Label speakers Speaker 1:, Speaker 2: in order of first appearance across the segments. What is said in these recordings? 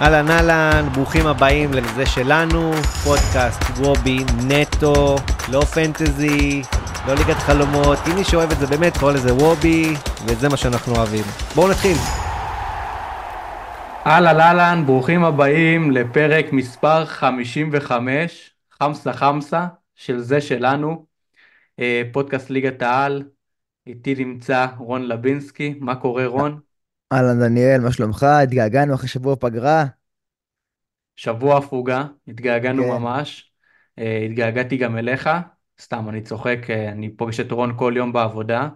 Speaker 1: אהלן אהלן, ברוכים הבאים לזה שלנו, פודקאסט וובי נטו, לא פנטזי, לא ליגת חלומות, אם מי שאוהב את זה באמת קורא לזה וובי, וזה מה שאנחנו אוהבים. בואו נתחיל.
Speaker 2: אהלן אהלן, ברוכים הבאים לפרק מספר 55, חמסה חמסה, של זה שלנו, אה, פודקאסט ליגת העל. איתי נמצא רון לבינסקי, מה קורה רון?
Speaker 3: אהלן דניאל, מה שלומך? התגעגענו אחרי שבוע פגרה.
Speaker 2: שבוע הפוגה, התגעגענו
Speaker 3: כן.
Speaker 2: ממש, אה, התגעגעתי גם אליך, סתם אני צוחק, אה, אני פוגש את רון כל יום בעבודה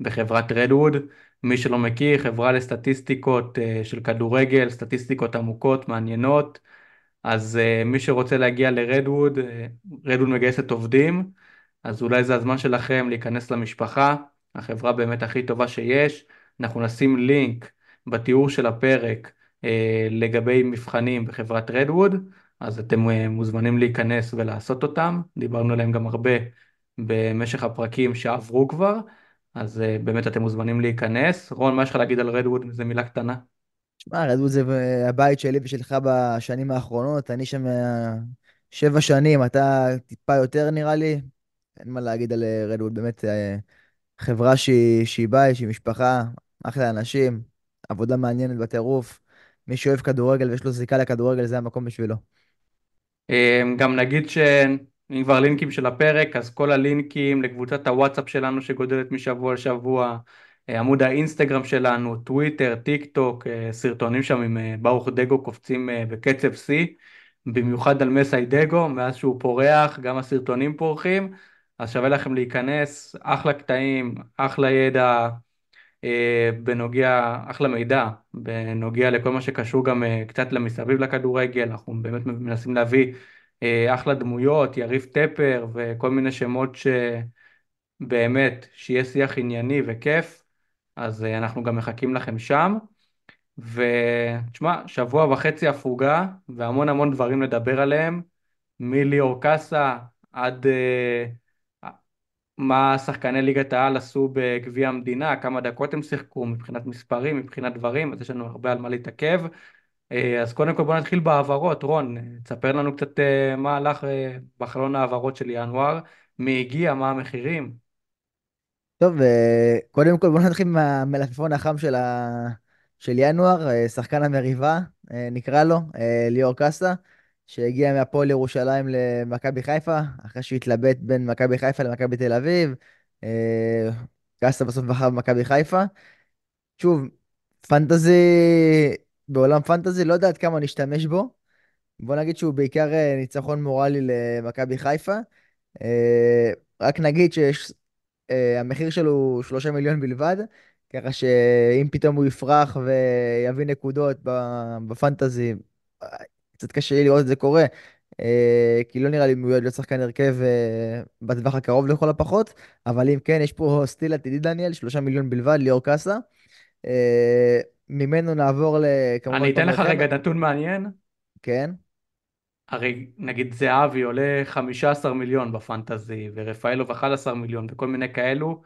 Speaker 2: בחברת רדווד, מי שלא מכיר, חברה לסטטיסטיקות אה, של כדורגל, סטטיסטיקות עמוקות, מעניינות, אז אה, מי שרוצה להגיע לרדווד, אה, רדווד מגייסת עובדים, אז אולי זה הזמן שלכם להיכנס למשפחה, החברה באמת הכי טובה שיש, אנחנו נשים לינק בתיאור של הפרק אה, לגבי מבחנים בחברת רדווד, אז אתם אה, מוזמנים להיכנס ולעשות אותם, דיברנו עליהם גם הרבה במשך הפרקים שעברו כבר, אז אה, באמת אתם מוזמנים להיכנס. רון, מה יש לך להגיד על רדווד? זו מילה קטנה.
Speaker 3: שמע, רדבול זה הבית שלי ושלך בשנים האחרונות. אני שם שבע שנים, אתה טיפה יותר נראה לי. אין מה להגיד על רדבול, באמת חברה שהיא, שהיא בית, שהיא משפחה, אחלה אנשים, עבודה מעניינת בטירוף. מי שאוהב כדורגל ויש לו זיקה לכדורגל, זה המקום בשבילו.
Speaker 2: אמ, גם נגיד שאם כבר לינקים של הפרק, אז כל הלינקים לקבוצת הוואטסאפ שלנו שגודלת משבוע לשבוע, אה, עמוד האינסטגרם שלנו, טוויטר, טיק טוק, אה, סרטונים שם עם אה, ברוך דגו קופצים בקצב שיא, במיוחד על מסי דגו, מאז שהוא פורח, גם הסרטונים פורחים, אז שווה לכם להיכנס, אחלה קטעים, אחלה ידע. אה, בנוגע, אחלה מידע, בנוגע לכל מה שקשור גם אה, קצת למסביב לכדורגל, אנחנו באמת מנסים להביא אה, אחלה דמויות, יריב טפר וכל מיני שמות שבאמת, שיהיה שיח ענייני וכיף, אז אנחנו גם מחכים לכם שם. ותשמע, שבוע וחצי הפוגה והמון המון דברים לדבר עליהם, מליאור קאסה עד... מה שחקני ליגת העל עשו בגביע המדינה, כמה דקות הם שיחקו מבחינת מספרים, מבחינת דברים, אז יש לנו הרבה על מה להתעכב. אה, אז קודם כל בוא נתחיל בהעברות, רון, תספר לנו קצת אה, מה הלך אה, בחלון ההעברות של ינואר, מי הגיע, מה המחירים.
Speaker 3: טוב, קודם כל בוא נתחיל מהמלפפון החם של, ה... של ינואר, שחקן המריבה, נקרא לו, ליאור קאסה. שהגיע מהפועל ירושלים למכבי חיפה, אחרי שהוא התלבט בין מכבי חיפה למכבי תל אביב. אה, קאסה בסוף בחר במכבי חיפה. שוב, פנטזי, בעולם פנטזי, לא יודע עד כמה נשתמש בו. בוא נגיד שהוא בעיקר אה, ניצחון מורלי למכבי חיפה. אה, רק נגיד שהמחיר שלו הוא שלושה מיליון בלבד, ככה שאם פתאום הוא יפרח ויביא נקודות בפנטזי, קצת קשה לי לראות את זה קורה, אה, כי לא נראה לי מיועד להיות שחקן הרכב אה, בטווח הקרוב לכל הפחות, אבל אם כן, יש פה סטיל עתידי דניאל, שלושה מיליון בלבד, ליאור קאסה. אה, ממנו נעבור לכמובן...
Speaker 2: אני אתן לך רגע נתון מעניין.
Speaker 3: כן.
Speaker 2: הרי נגיד זהבי עולה 15 מיליון בפנטזי, ורפאלוב 11 מיליון וכל מיני כאלו.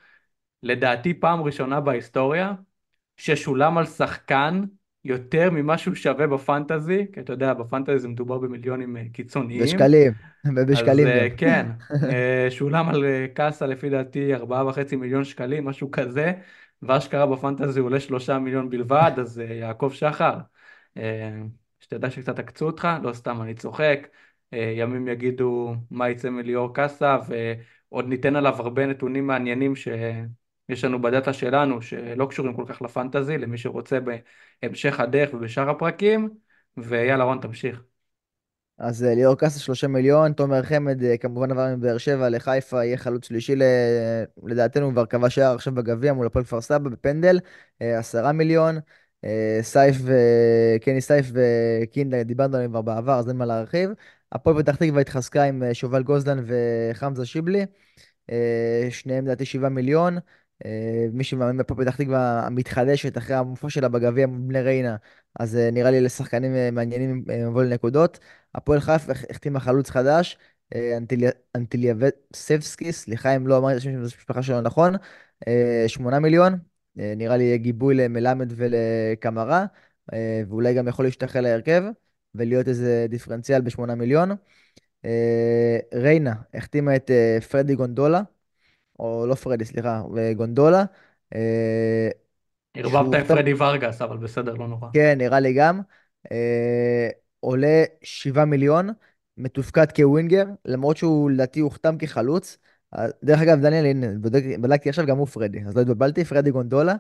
Speaker 2: לדעתי פעם ראשונה בהיסטוריה ששולם על שחקן יותר ממה שהוא שווה בפנטזי, כי אתה יודע, בפנטזי זה מדובר במיליונים אה, קיצוניים.
Speaker 3: בשקלים, ובשקלים
Speaker 2: אז אה,
Speaker 3: גם.
Speaker 2: כן, אה, שולם על קאסה לפי דעתי 4.5 מיליון שקלים, משהו כזה, ואשכרה בפנטזי עולה 3 מיליון בלבד, אז יעקב שחר, שתדע שקצת עקצו אותך, לא סתם אני צוחק, ימים יגידו מה יצא מליאור קאסה, ועוד ניתן עליו הרבה נתונים מעניינים ש... יש לנו בדאטה שלנו שלא קשורים כל כך לפנטזי, למי שרוצה בהמשך הדרך ובשאר הפרקים, ויאללה רון תמשיך.
Speaker 3: אז אה, ליאור קאסה שלושה מיליון, תומר חמד אה, כמובן עבר מבאר שבע לחיפה, יהיה חלוץ שלישי לדעתנו, כבר קבע שער עכשיו בגביע מול הפועל כפר סבא בפנדל, אה, עשרה מיליון. סייף, קני סייף וקינדה, דיברנו עליהם כבר בעבר, אז אין מה להרחיב. הפועל פתח תקווה התחזקה עם שובל גוזלן וחמזה שיבלי, שניהם לדעתי שבעה מיליון. אה, מי שמאמין בפועל פתח תקווה המתחדשת אחרי המופע שלה בגביע בני ריינה, אז אה, נראה לי לשחקנים אה, מעניינים לבוא לנקודות. הפועל חיפה החתימה חלוץ חדש, אנטיליאבסבסקי, סליחה אם לא אמרתי את השם של המשפחה שלו נכון, שמונה מיליון, נראה לי גיבוי למלמד ולקמרה. ואולי גם יכול להשתחרר להרכב ולהיות איזה דיפרנציאל בשמונה מיליון. ריינה החתימה את פרדי גונדולה, או לא פרדי, סליחה, גונדולה. אה,
Speaker 2: ערבבת
Speaker 3: הוחתם,
Speaker 2: פרדי ורגס, אבל בסדר, לא נורא.
Speaker 3: כן, נראה לי גם. אה, עולה 7 מיליון, מתופקד כווינגר, למרות שהוא לדעתי הוחתם כחלוץ. אה, דרך אגב, דניאל, הנה, בדק- בדקתי עכשיו, גם הוא פרדי, אז לא התבלבלתי, פרדי גונדולה,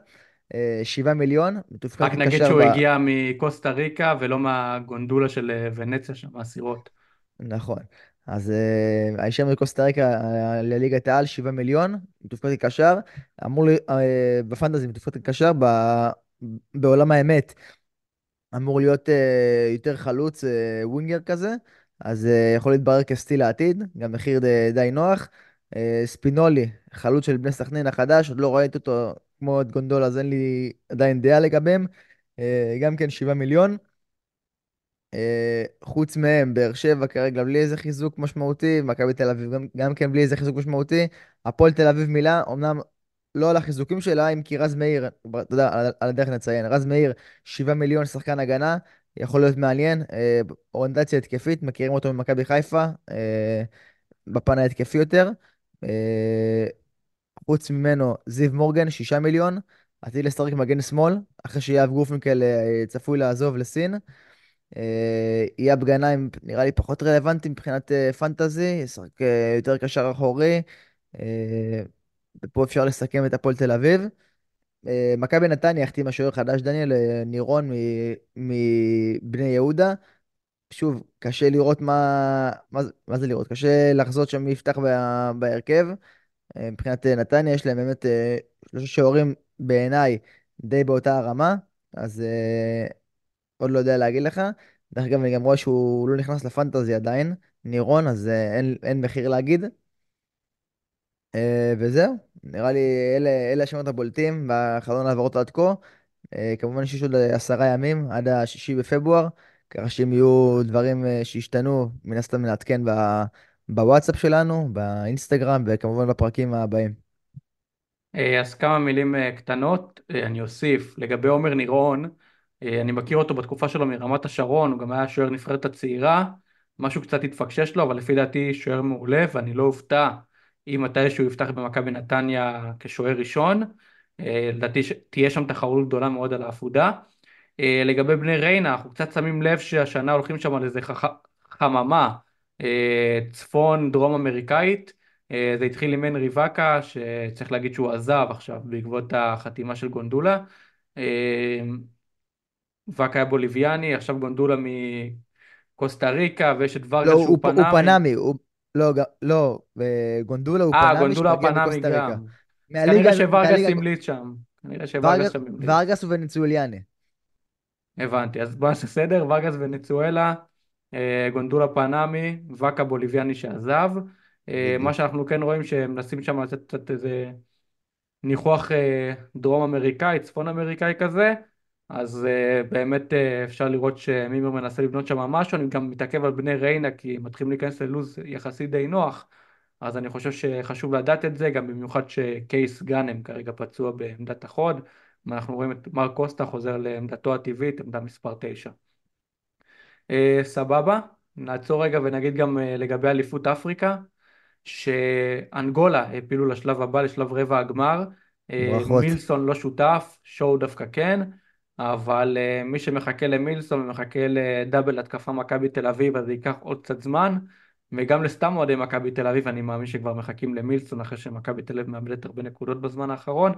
Speaker 3: אה, 7 מיליון, מתופקד
Speaker 2: רק נגיד
Speaker 3: כקשר
Speaker 2: שהוא
Speaker 3: ב...
Speaker 2: הגיע מקוסטה ריקה ולא מהגונדולה של ונציה שם, מהסירות.
Speaker 3: נכון. אז uh, הישר מקוסטה ריקה uh, לליגת העל, 7 מיליון, מתופקד כקשר. אמור, uh, בפנטזי מתופקד כקשר, ב... בעולם האמת אמור להיות יותר חלוץ, ווינגר כזה, אז יכול להתברר כסטיל העתיד, גם מחיר די, נוח. ספינולי, חלוץ של בני סכנין החדש, עוד לא ראיתי אותו כמו את גונדולה, אז אין לי עדיין דעה לגביהם. גם כן 7 מיליון. אה, חוץ מהם, באר שבע כרגע בלי איזה חיזוק משמעותי, מכבי תל אביב גם, גם כן בלי איזה חיזוק משמעותי. הפועל תל אביב מילה, אמנם לא על החיזוקים שלה, אם כי רז מאיר, אתה יודע, על, הדרך נציין, רז מאיר, 7 מיליון שחקן הגנה, יכול להיות מעניין. אה, אוריינטציה התקפית, מכירים אותו ממכבי חיפה, אה, בפן ההתקפי יותר. אה, חוץ ממנו, זיו מורגן, 6 מיליון, עתיד לשחק מגן שמאל, אחרי שיאב גופנקל אה, צפוי לעזוב לסין. אה, אייב גנאים נראה לי פחות רלוונטי מבחינת אה, פנטזי, ישחק אה, יותר קשר אחורי, ופה אפשר לסכם את הפועל תל אביב. מכבי נתניה החתימה שוער חדש, דניאל נירון מבני יהודה. שוב, קשה לראות מה, מה, זה- לראות, קשה לחזות שם מי יפתח בה- בהרכב. מבחינת נתניה יש להם באמת שלושה שוערים בעיניי די באותה הרמה, אז עוד לא יודע להגיד לך. דרך אגב, אני גם רואה שהוא לא נכנס לפנטזי עדיין, נירון, אז אה, אין, אין מחיר להגיד. אה, וזהו, נראה לי אלה, אלה השמות הבולטים בחלון העברות עד כה. אה, כמובן שיש עוד עשרה ימים עד השישי בפברואר, ככה שאם יהיו דברים אה, שישתנו, מן הסתם נעדכן ב- בוואטסאפ שלנו, באינסטגרם וכמובן בפרקים הבאים.
Speaker 2: אה, אז כמה מילים אה, קטנות, אה, אני אוסיף לגבי עומר נירון, אה, אני מכיר אותו בתקופה שלו מרמת השרון, הוא גם היה שוער נבחרת הצעירה, משהו קצת התפקשש לו, אבל לפי דעתי שוער מעולה ואני לא אופתע אם מתישהו יפתח במכבי נתניה כשוער ראשון, אה, לדעתי תהיה שם תחרות גדולה מאוד על העפודה. אה, לגבי בני ריינה, אנחנו קצת שמים לב שהשנה הולכים שם על איזה חכ... חממה אה, צפון דרום אמריקאית. אה, זה התחיל עם הנרי ואקה, שצריך להגיד שהוא עזב עכשיו בעקבות החתימה של גונדולה. ואקה היה בוליביאני, עכשיו גונדולה מקוסטה ריקה, ויש את
Speaker 3: לא,
Speaker 2: ורגה
Speaker 3: הוא,
Speaker 2: שהוא
Speaker 3: הוא, הוא
Speaker 2: פנמי.
Speaker 3: פנמי, הוא, לא, לא, אה, גונדולה הוא
Speaker 2: אה,
Speaker 3: פנמי
Speaker 2: גונדולה פנמי. גם. כנראה
Speaker 3: מהליגה,
Speaker 2: המליץ שם. כנראה שווגאס
Speaker 3: ורגס,
Speaker 2: שם המליץ.
Speaker 3: ורגס וונצואליאני.
Speaker 2: הבנתי, אז בוא נעשה סדר, ורגס ונצואלה, אה, גונדולה פנמי, ואקה בוליביאני שעזב. אה, מה. שאנחנו כן רואים שהם מנסים שם לתת קצת איזה ניחוח דרום אמריקאי, צפון אמריקאי כזה, אז אה, באמת אה, אפשר לראות שמימר מנסה לבנות שם משהו, אני גם מתעכב על בני ריינה כי מתחילים להיכנס ללוז יחסית די נוח, אז אני חושב שחשוב לדעת את זה, גם במיוחד שקייס גאנם כרגע פצוע בעמדת החוד, ואנחנו רואים את מר קוסטה חוזר לעמדתו הטבעית, עמדה מספר 9. אה, סבבה, נעצור רגע ונגיד גם אה, לגבי אליפות אפריקה, שאנגולה העפילו לשלב הבא, לשלב רבע הגמר,
Speaker 3: ברכות.
Speaker 2: מילסון לא שותף, שואו דווקא כן, אבל אה, מי שמחכה למילסון ומחכה לדאבל התקפה מכבי תל אביב, אז זה ייקח עוד קצת זמן, וגם לסתם אוהדי מכבי תל אביב, אני מאמין שכבר מחכים למילסון אחרי שמכבי תל אביב מאבדת הרבה נקודות בזמן האחרון,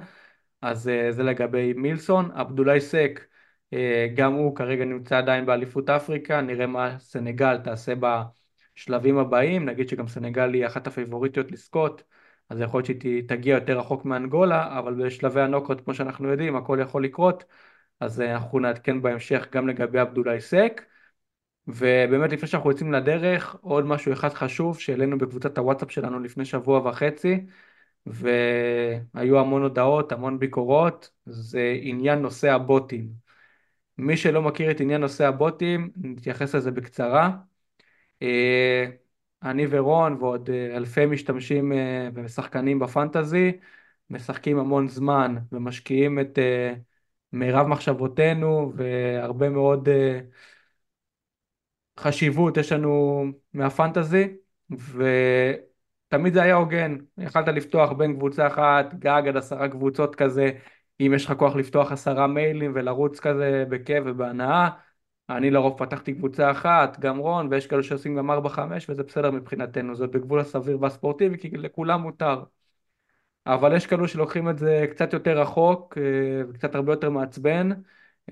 Speaker 2: אז אה, זה לגבי מילסון, עבדולאי סק, אה, גם הוא כרגע נמצא עדיין באליפות אפריקה, נראה מה סנגל תעשה בשלבים הבאים, נגיד שגם סנגל היא אחת הפייבוריטיות לזכות, אז יכול להיות שהיא תגיע יותר רחוק מאנגולה, אבל בשלבי הנוקות, כמו שאנחנו יודעים, הכל יכול לקרות, אז אה, אנחנו נעדכן בהמשך גם לגבי עבדולאי סק. ובאמת לפני שאנחנו יוצאים לדרך, עוד משהו אחד חשוב שהעלינו בקבוצת הוואטסאפ שלנו לפני שבוע וחצי, והיו המון הודעות, המון ביקורות, זה עניין נושא הבוטים. מי שלא מכיר את עניין נושא הבוטים, נתייחס לזה בקצרה. אה, אני ורון ועוד אה, אלפי משתמשים ושחקנים בפנטזי, משחקים המון זמן ומשקיעים את אה, מירב מחשבותינו והרבה מאוד אה, חשיבות יש לנו מהפנטזי, ותמיד זה היה הוגן, יכלת לפתוח בין קבוצה אחת, גג עד עשרה קבוצות כזה, אם יש לך כוח לפתוח עשרה מיילים ולרוץ כזה בכיף ובהנאה, אני לרוב פתחתי קבוצה אחת, גם רון, ויש כאלה שעושים גם ארבע חמש וזה בסדר מבחינתנו, זאת בגבול הסביר והספורטיבי כי לכולם מותר. אבל יש כאלו שלוקחים את זה קצת יותר רחוק אה, וקצת הרבה יותר מעצבן.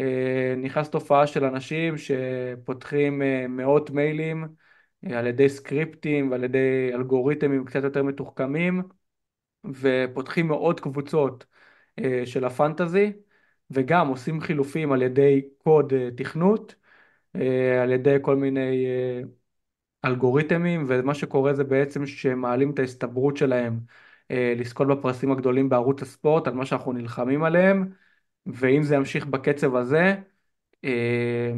Speaker 2: אה, נכנס תופעה של אנשים שפותחים אה, מאות מיילים על ידי סקריפטים ועל ידי אלגוריתמים קצת יותר מתוחכמים ופותחים מאות קבוצות של הפנטזי וגם עושים חילופים על ידי קוד תכנות, על ידי כל מיני אלגוריתמים ומה שקורה זה בעצם שמעלים את ההסתברות שלהם לזכות בפרסים הגדולים בערוץ הספורט על מה שאנחנו נלחמים עליהם ואם זה ימשיך בקצב הזה אה,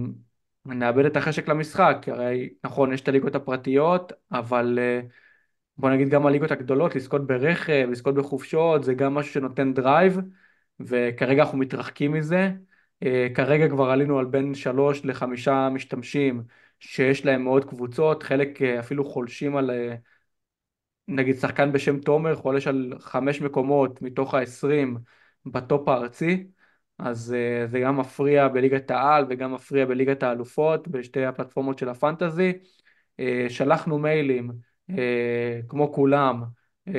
Speaker 2: נאבד את החשק למשחק הרי נכון יש את הליגות הפרטיות אבל אה, בוא נגיד גם הליגות הגדולות לזכות ברכב לזכות בחופשות זה גם משהו שנותן drive וכרגע אנחנו מתרחקים מזה. כרגע כבר עלינו על בין שלוש לחמישה משתמשים שיש להם מאות קבוצות חלק אפילו חולשים על נגיד שחקן בשם תומר חולש על חמש מקומות מתוך העשרים בטופ הארצי, אז uh, זה גם מפריע בליגת העל וגם מפריע בליגת האלופות, בשתי הפלטפורמות של הפנטזי. Uh, שלחנו מיילים, uh, כמו כולם, uh,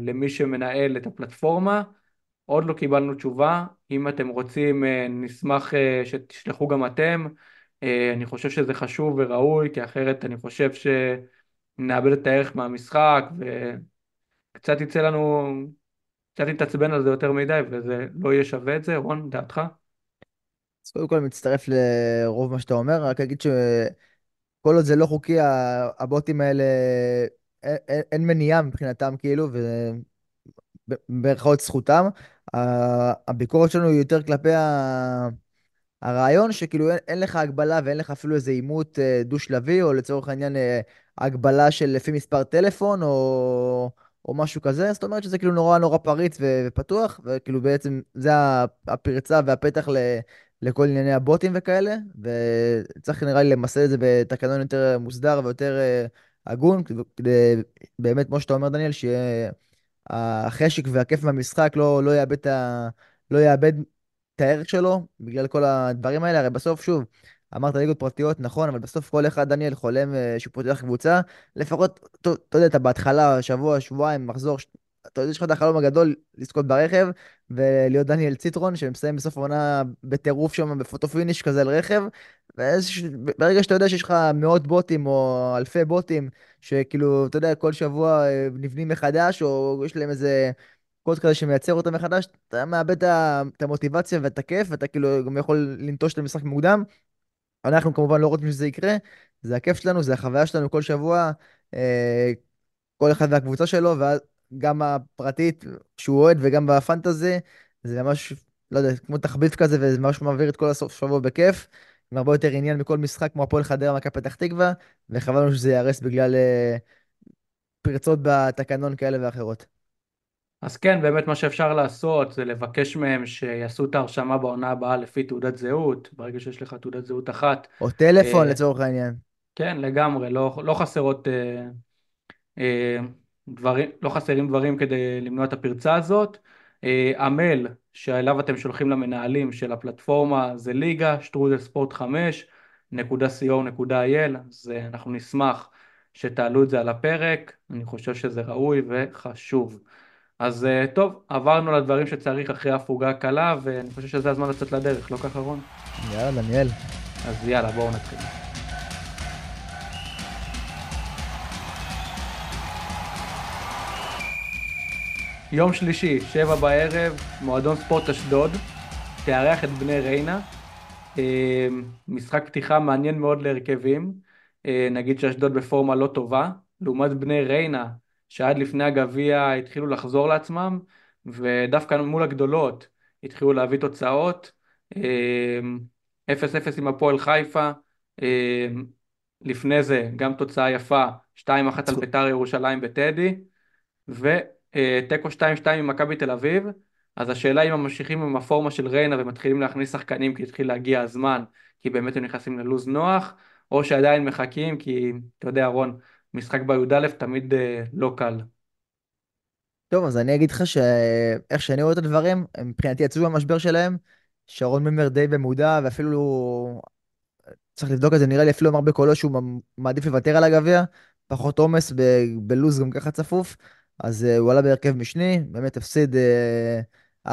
Speaker 2: למי שמנהל את הפלטפורמה, עוד לא קיבלנו תשובה, אם אתם רוצים נשמח שתשלחו גם אתם, אני חושב שזה חשוב וראוי, כי אחרת אני חושב ש... נאבד את הערך מהמשחק וקצת יצא לנו, קצת נתעצבן על זה יותר מדי וזה לא יהיה שווה את זה, רון, דעתך?
Speaker 3: אז קודם כל מצטרף לרוב מה שאתה אומר, רק אגיד שכל עוד זה לא חוקי, הבוטים האלה, אין, אין מניעה מבחינתם כאילו, ובמירכאות זכותם. הביקורת שלנו היא יותר כלפי ה... הרעיון שכאילו אין, אין לך הגבלה ואין לך אפילו איזה עימות אה, דו-שלבי, או לצורך העניין אה, הגבלה של לפי מספר טלפון, או, או משהו כזה, זאת אומרת שזה כאילו נורא נורא פריץ ופתוח, וכאילו בעצם זה הפרצה והפתח ל, לכל ענייני הבוטים וכאלה, וצריך נראה לי למסד את זה בתקנון יותר מוסדר ויותר אה, הגון, כדי באמת, כמו שאתה אומר, דניאל, שיהיה החשק והכיף מהמשחק לא, לא יאבד את ה... לא יאבד את הערך שלו בגלל כל הדברים האלה. הרי בסוף, שוב, אמרת ליגות פרטיות, נכון, אבל בסוף כל אחד, דניאל, חולם אה, שהוא פותח קבוצה, לפחות, אתה יודע, אתה בהתחלה, שבוע, שבועיים, מחזור, אתה יודע, יש לך את החלום הגדול לזכות ברכב, ולהיות דניאל ציטרון, שמסיים בסוף העונה בטירוף שם, ב photo finish כזה על רכב, וברגע שאתה יודע שיש לך מאות בוטים או אלפי בוטים, שכאילו, אתה יודע, כל שבוע אה, נבנים מחדש, או יש להם איזה קוד כזה שמייצר אותה מחדש, אתה מאבד את המוטיבציה ואת הכיף, ואתה כאילו גם יכול לנטוש את המשחק מוקדם. אנחנו כמובן לא רוצים שזה יקרה, זה הכיף שלנו, זה החוויה שלנו כל שבוע, אה, כל אחד והקבוצה שלו, וגם הפרטית שהוא אוהד וגם בפנטזי, זה ממש, לא יודע, כמו תחביב כזה, וזה ממש מעביר את כל הסוף שבוע בכיף, עם הרבה יותר עניין מכל משחק כמו הפועל חדרה, מכבי פתח תקווה, וחבל לנו שזה ייהרס בגלל אה, פרצות בתקנון כאלה ואחרות.
Speaker 2: אז כן, באמת מה שאפשר לעשות זה לבקש מהם שיעשו את ההרשמה בעונה הבאה לפי תעודת זהות, ברגע שיש לך תעודת זהות אחת.
Speaker 3: או טלפון אה, לצורך העניין.
Speaker 2: כן, לגמרי, לא, לא חסרות אה, אה, דברים, לא חסרים דברים כדי למנוע את הפרצה הזאת. אה, המייל שאליו אתם שולחים למנהלים של הפלטפורמה זה ליגה, שטרודל ספורט 5, נקודה co.il, אז אה, אנחנו נשמח שתעלו את זה על הפרק, אני חושב שזה ראוי וחשוב. אז אה, טוב, עברנו לדברים שצריך אחרי הפוגה הקלה, ואני חושב שזה הזמן לצאת לדרך, לא ככה רון?
Speaker 3: יאללה, דניאל.
Speaker 2: אז יאללה, בואו נתחיל. יום שלישי, שבע בערב, מועדון ספורט אשדוד, תארח את בני ריינה. אה, משחק פתיחה מעניין מאוד להרכבים. אה, נגיד שאשדוד בפורמה לא טובה, לעומת בני ריינה, שעד לפני הגביע התחילו לחזור לעצמם, ודווקא מול הגדולות התחילו להביא תוצאות. 0-0 אמ, עם הפועל חיפה, אמ, לפני זה גם תוצאה יפה, 2-1 על ביתר ירושלים בטדי, ותיקו 2-2 עם מכבי תל אביב. אז השאלה אם הם ממשיכים עם הפורמה של ריינה ומתחילים להכניס שחקנים כי התחיל להגיע הזמן, כי באמת הם נכנסים ללוז נוח, או שעדיין מחכים כי, אתה יודע, רון, משחק בי"א תמיד אה, לא קל.
Speaker 3: טוב, אז אני אגיד לך שאיך שאני רואה את הדברים, מבחינתי יצאו מהמשבר שלהם, שרון מימר די במודע, ואפילו צריך לבדוק את זה, נראה לי אפילו אמר בקולו שהוא מעדיף לוותר על הגביע, פחות עומס ב- בלוז גם ככה צפוף, אז uh, הוא עלה בהרכב משני, באמת הפסיד uh, 4-2,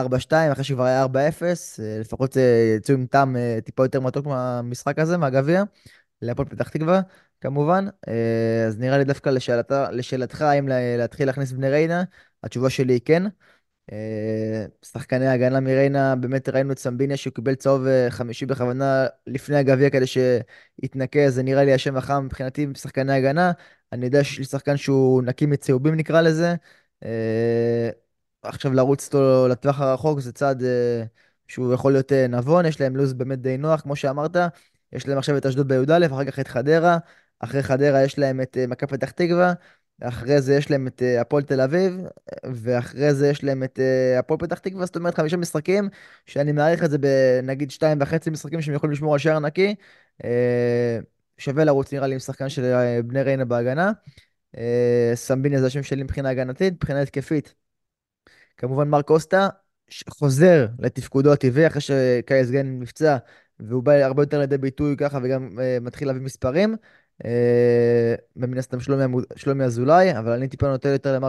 Speaker 3: אחרי שכבר היה 4-0, uh, לפחות יצאו עם טעם טיפה יותר מתוק מהמשחק הזה, מהגביע, להפועל פתח תקווה, כמובן. Uh, אז נראה לי דווקא לשאלת, לשאלתך, האם להתחיל להכניס בני ריינה, התשובה שלי היא כן. אה, שחקני ההגנה מריינה, באמת ראינו את סמביניה שהוא קיבל צהוב אה, חמישי בכוונה לפני הגביע כדי שיתנקה, זה נראה לי השם החם מבחינתי בשחקני הגנה. אני יודע שיש לי שחקן שהוא נקי מצהובים נקרא לזה. אה, עכשיו לרוץ איתו לטווח הרחוק זה צעד שהוא יכול להיות נבון, יש להם לו"ז באמת די נוח, כמו שאמרת. יש להם עכשיו את אשדוד בי"א, אחר כך את חדרה. אחרי חדרה יש להם את מכבי פתח תקווה. אחרי זה יש להם את אה, הפועל תל אביב, ואחרי זה יש להם את אה, הפועל פתח תקווה, זאת אומרת חמישה משחקים, שאני מעריך את זה בנגיד שתיים וחצי משחקים שהם יכולים לשמור על שער נקי. אה, שווה לרוץ נראה לי עם שחקן של בני ריינה בהגנה. סמביני זה השם שלי מבחינה הגנתית, מבחינה התקפית. כמובן מר קוסטה, חוזר לתפקודו הטבעי אחרי שקייס גן נפצע, והוא בא הרבה יותר לידי ביטוי ככה וגם מתחיל להביא מספרים. אה, ומן הסתם שלומי אזולאי, אבל אני טיפה נוטה יותר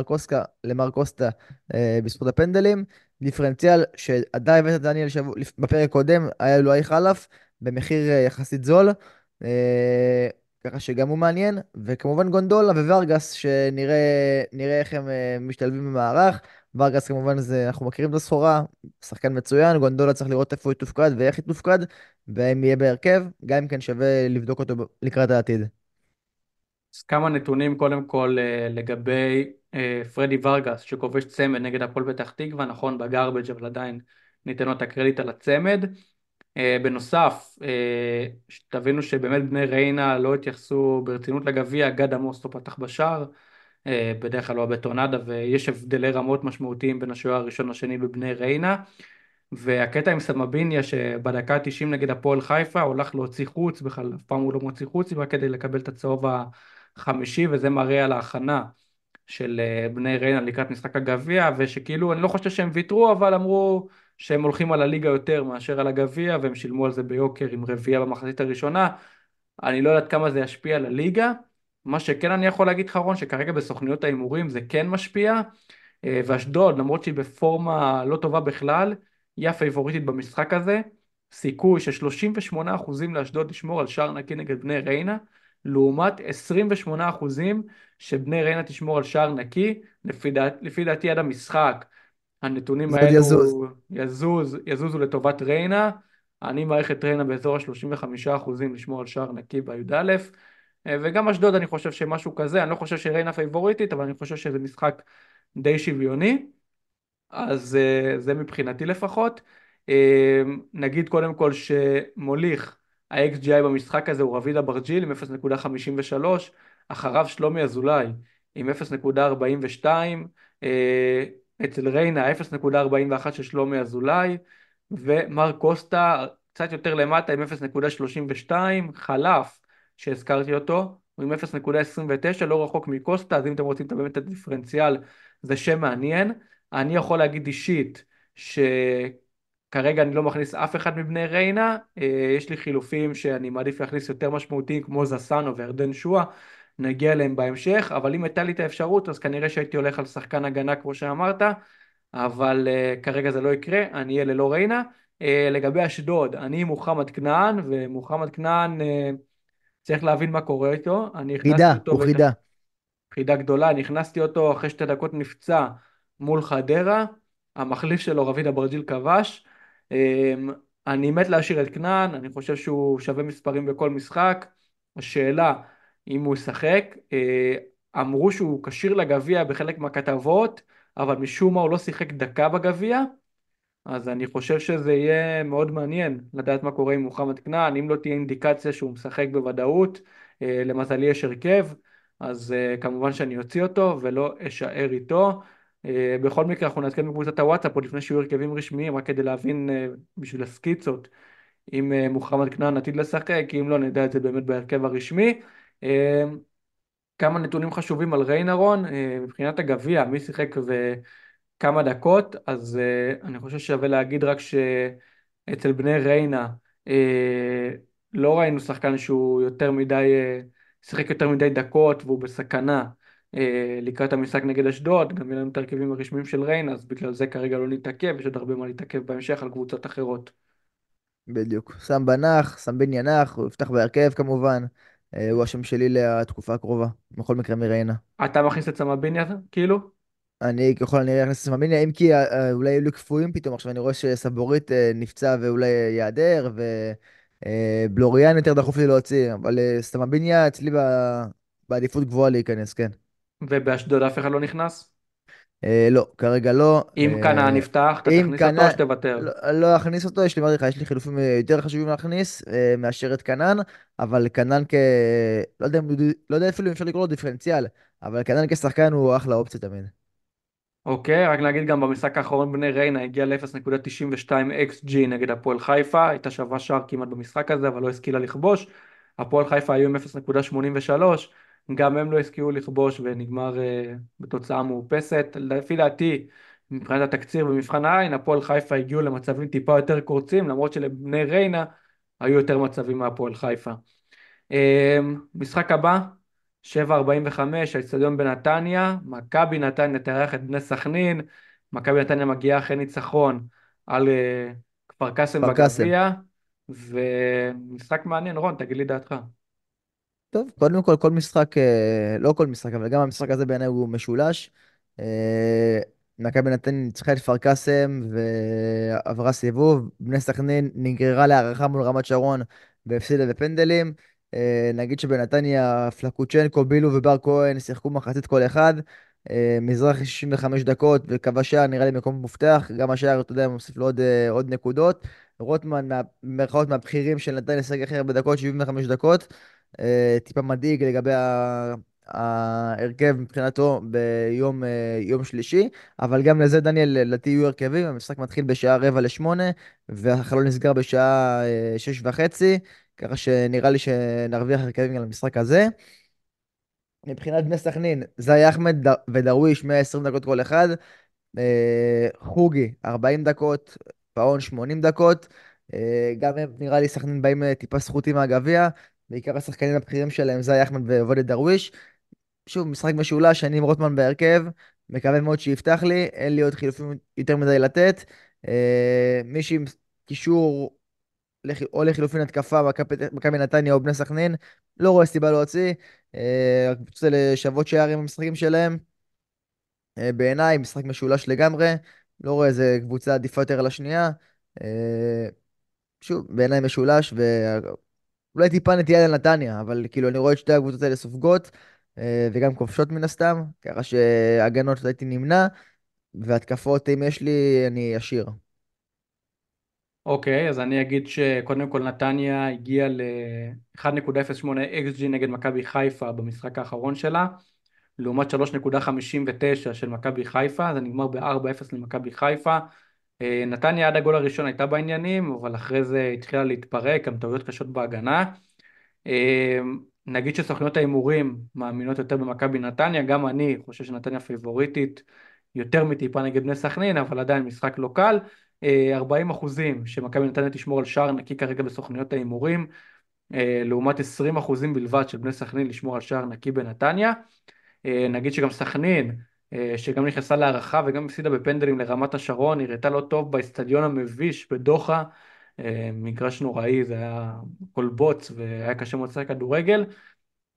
Speaker 3: למר קוסטה, אה, בזכות הפנדלים. דיפרנציאל שעדיין הבאת את דניאל שבוע, בפרק קודם, היה לו אי חלף, במחיר אה, יחסית זול. ככה שגם הוא מעניין, וכמובן גונדולה וורגס, שנראה איך הם משתלבים במערך. ורגס כמובן זה, אנחנו מכירים את הסחורה, שחקן מצוין, גונדולה צריך לראות איפה הוא יתופקד ואיך יתופקד, והאם יהיה בהרכב, גם אם כן שווה לבדוק אותו לקראת העתיד.
Speaker 2: אז כמה נתונים קודם כל אה, לגבי אה, פרדי ורגס שכובש צמד נגד הפועל פתח תקווה, נכון בגרבג' אבל עדיין ניתן לו את הקרדיט על הצמד. אה, בנוסף, תבינו שבאמת בני ריינה לא התייחסו ברצינות לגביע, גד עמוס לא פתח בשער, בדרך כלל הוא הבטונדה ויש הבדלי רמות משמעותיים בין השוער הראשון לשני בבני ריינה. והקטע עם סמביניה שבדקה ה-90 נגד הפועל חיפה הולך להוציא חוץ, בכלל אף פעם הוא לא מוציא חוץ, רק כדי לקבל את הצהוב חמישי וזה מראה על ההכנה של אה, בני ריינה לקראת משחק הגביע ושכאילו אני לא חושב שהם ויתרו אבל אמרו שהם הולכים על הליגה יותר מאשר על הגביע והם שילמו על זה ביוקר עם רביעייה במחצית הראשונה. אני לא יודעת כמה זה ישפיע על הליגה. מה שכן אני יכול להגיד לך רון שכרגע בסוכניות ההימורים זה כן משפיע אה, ואשדוד למרות שהיא בפורמה לא טובה בכלל היא הפייבוריטית במשחק הזה. סיכוי של 38% לאשדוד לשמור על שער נקי נגד בני ריינה לעומת 28% שבני ריינה תשמור על שער נקי, לפי, דעת, לפי דעתי עד המשחק. הנתונים האלו יזוז. יזוז, יזוזו לטובת ריינה. אני מעריך את ריינה באזור ה-35% לשמור על שער נקי בי"א. וגם אשדוד אני חושב שמשהו כזה, אני לא חושב שריינה פייבוריטית, אבל אני חושב שזה משחק די שוויוני. אז אה, זה מבחינתי לפחות. אה, נגיד קודם כל שמוליך ה-XGI במשחק הזה הוא רביד אברג'יל עם 0.53, אחריו שלומי אזולאי עם 0.42, אה, אצל ריינה 0.41 של שלומי אזולאי, ומר קוסטה קצת יותר למטה עם 0.32, חלף שהזכרתי אותו, הוא עם 0.29, לא רחוק מקוסטה, אז אם אתם רוצים באמת את הדיפרנציאל זה שם מעניין. אני יכול להגיד אישית ש... כרגע אני לא מכניס אף אחד מבני ריינה, אה, יש לי חילופים שאני מעדיף להכניס יותר משמעותיים כמו זסנו וירדן שואה, נגיע אליהם בהמשך, אבל אם הייתה לי את האפשרות אז כנראה שהייתי הולך על שחקן הגנה כמו שאמרת, אבל uh, כרגע זה לא יקרה, אני אהיה ללא ריינה. Uh, לגבי אשדוד, אני מוחמד כנען, ומוחמד כנען, uh, צריך להבין מה קורה איתו.
Speaker 3: חידה, הוא חידה.
Speaker 2: חידה גדולה, נכנסתי אותו אחרי שתי דקות נפצע מול חדרה, המחליף שלו רביד אברג'יל כבש, אני מת להשאיר את כנען, אני חושב שהוא שווה מספרים בכל משחק. השאלה אם הוא ישחק, אה, אמרו שהוא כשיר לגביע בחלק מהכתבות, אבל משום מה הוא לא שיחק דקה בגביע, אז אני חושב שזה יהיה מאוד מעניין לדעת מה קורה עם מוחמד כנען, אם לא תהיה אינדיקציה שהוא משחק בוודאות, אה, למזלי יש הרכב, אז אה, כמובן שאני אוציא אותו ולא אשאר איתו. אה, בכל מקרה אנחנו נעדכן בקבוצת הוואטסאפ עוד לפני שיהיו הרכבים רשמיים, רק כדי להבין אה, בשביל הסקיצות אם אה, מוחמד כנען עתיד לשחק, כי אם לא נדע את זה באמת בהרכב הרשמי. כמה נתונים חשובים על ריינרון, מבחינת הגביע, מי שיחק וכמה דקות, אז אני חושב ששווה להגיד רק שאצל בני ריינה לא ראינו שחקן שהוא יותר מדי, שיחק יותר מדי דקות והוא בסכנה. אה, לקראת המשחק נגד אשדוד, גם יהיו לנו את ההרכבים הרשמיים של ריין, אז בגלל זה כרגע לא נתעכב, יש עוד הרבה מה להתעכב בהמשך על קבוצות אחרות.
Speaker 3: בדיוק. סם בנח, סם בן ינח, הוא יפתח בהרכב כמובן. אה, הוא השם שלי לתקופה הקרובה, בכל מקרה מריינה.
Speaker 2: אתה מכניס את סמביניה, כאילו?
Speaker 3: אני ככל הנראה אכניס את סמביניה, אם כי אה, אולי יהיו לי קפואים פתאום, עכשיו אני רואה שסבורית נפצע ואולי ייעדר, ובלוריאן יותר דחוף לי להוציא, אבל סמביניה אצלי בעדיפות גבוהה להיכנס, כן.
Speaker 2: ובאשדוד אף אחד לא נכנס?
Speaker 3: אה, לא, כרגע לא.
Speaker 2: אם אה, כנען נפתח, אתה תכניס אותו או שתוותר?
Speaker 3: לא, לא אכניס אותו, יש לי, אמרתי לך, יש לי חילופים אה, יותר חשובים להכניס אה, מאשר את כנען, אבל כנען כ... לא יודע, לא יודע אפילו אם אפשר לקרוא לו דיפרנציאל, אבל כנען כשחקן הוא אחלה אופציה תמיד.
Speaker 2: אוקיי, רק נגיד גם במשחק האחרון בני ריינה הגיע ל-0.92 XG נגד הפועל חיפה, הייתה שווה שער כמעט במשחק הזה, אבל לא השכילה לכבוש. הפועל חיפה היו עם 0.83, גם הם לא הסכימו לכבוש ונגמר uh, בתוצאה מאופסת. לפי דעתי, מבחינת התקציר במבחן העין, הפועל חיפה הגיעו למצבים טיפה יותר קורצים, למרות שלבני ריינה היו יותר מצבים מהפועל חיפה. Uh, משחק הבא, 7.45, האצטדיון בנתניה, מכבי נתניה תארח את בני סכנין, מכבי נתניה מגיעה אחרי ניצחון על uh, כפר קאסם בגביע, ומשחק מעניין, רון, תגיד לי דעתך.
Speaker 3: טוב, קודם כל, כל משחק, אה, לא כל משחק, אבל גם המשחק הזה בעיניי הוא משולש. אה, מכבי נתניה ניצחה את כפר קאסם ועברה סיבוב. בני סכנין נגררה להערכה מול רמת שרון והפסידה בפנדלים. אה, נגיד שבנתניה פלקוצ'נקו, בילו ובר כהן שיחקו מחצית כל אחד. מזרחי 65 דקות וכבש שער נראה לי מקום מובטח. גם השער, אתה יודע, מוסיף לו עוד, עוד נקודות. רוטמן, במירכאות מהבכירים של נתניה, לשחק הכי הרבה דקות, 75 דקות. אה, טיפה מדאיג לגבי ההרכב מבחינתו ביום אה, יום שלישי, אבל גם לזה דניאל לדעתי יהיו הרכבים, המשחק מתחיל בשעה רבע לשמונה, והחלון נסגר בשעה אה, שש וחצי, ככה שנראה לי שנרוויח הרכבים על המשחק הזה. מבחינת בני סכנין, זי אחמד ודרוויש 120 דקות כל אחד, חוגי 40 דקות, פאון 80 דקות. גם הם, נראה לי, סכנין באים טיפה זכותי מהגביע, בעיקר השחקנים הבכירים שלהם, זי אחמד ועובדת דרוויש. שוב, משחק משולש, אני עם רוטמן בהרכב, מקווה מאוד שיפתח לי, אין לי עוד חילופים יותר מדי לתת. אה, מי שעם קישור או לחילופין התקפה, מכבי נתניה או בני סכנין, לא רואה סיבה להוציא. אה, רק רוצה לשוות שערים במשחקים שלהם. אה, בעיניי, משחק משולש לגמרי, לא רואה איזה קבוצה עדיפה יותר על השנייה. אה, שוב, בעיניי משולש, אולי טיפה נטייה לנתניה, אבל כאילו אני רואה את שתי הקבוצות האלה סופגות, אה, וגם כובשות מן הסתם, ככה שהגנות הייתי נמנע, והתקפות, אם יש לי, אני אשאיר.
Speaker 2: אוקיי, okay, אז אני אגיד שקודם כל נתניה הגיעה ל-1.08 XG נגד מכבי חיפה במשחק האחרון שלה, לעומת 3.59 של מכבי חיפה, זה נגמר ב-4-0 למכבי חיפה. אה, נתניה עד הגול הראשון הייתה בעניינים, אבל אחרי זה התחילה להתפרק, גם טעויות קשות בהגנה. אה, נגיד שסוכניות ההימורים מאמינות יותר במכבי נתניה, גם אני חושב שנתניה פיבוריטית יותר מטיפה נגד בני סכנין, אבל עדיין משחק לא קל. 40 אה, אחוזים שמכבי נתניה תשמור על שער נקי כרגע בסוכניות ההימורים, לעומת 20 אחוזים בלבד של בני סכנין לשמור על שער נקי בנתניה. נגיד שגם סכנין שגם נכנסה להערכה וגם הפסידה בפנדלים לרמת השרון, נראתה לא טוב באצטדיון המביש בדוחה, אה, מגרש נוראי, זה היה כל בוץ והיה קשה מאוד לשחק כדורגל.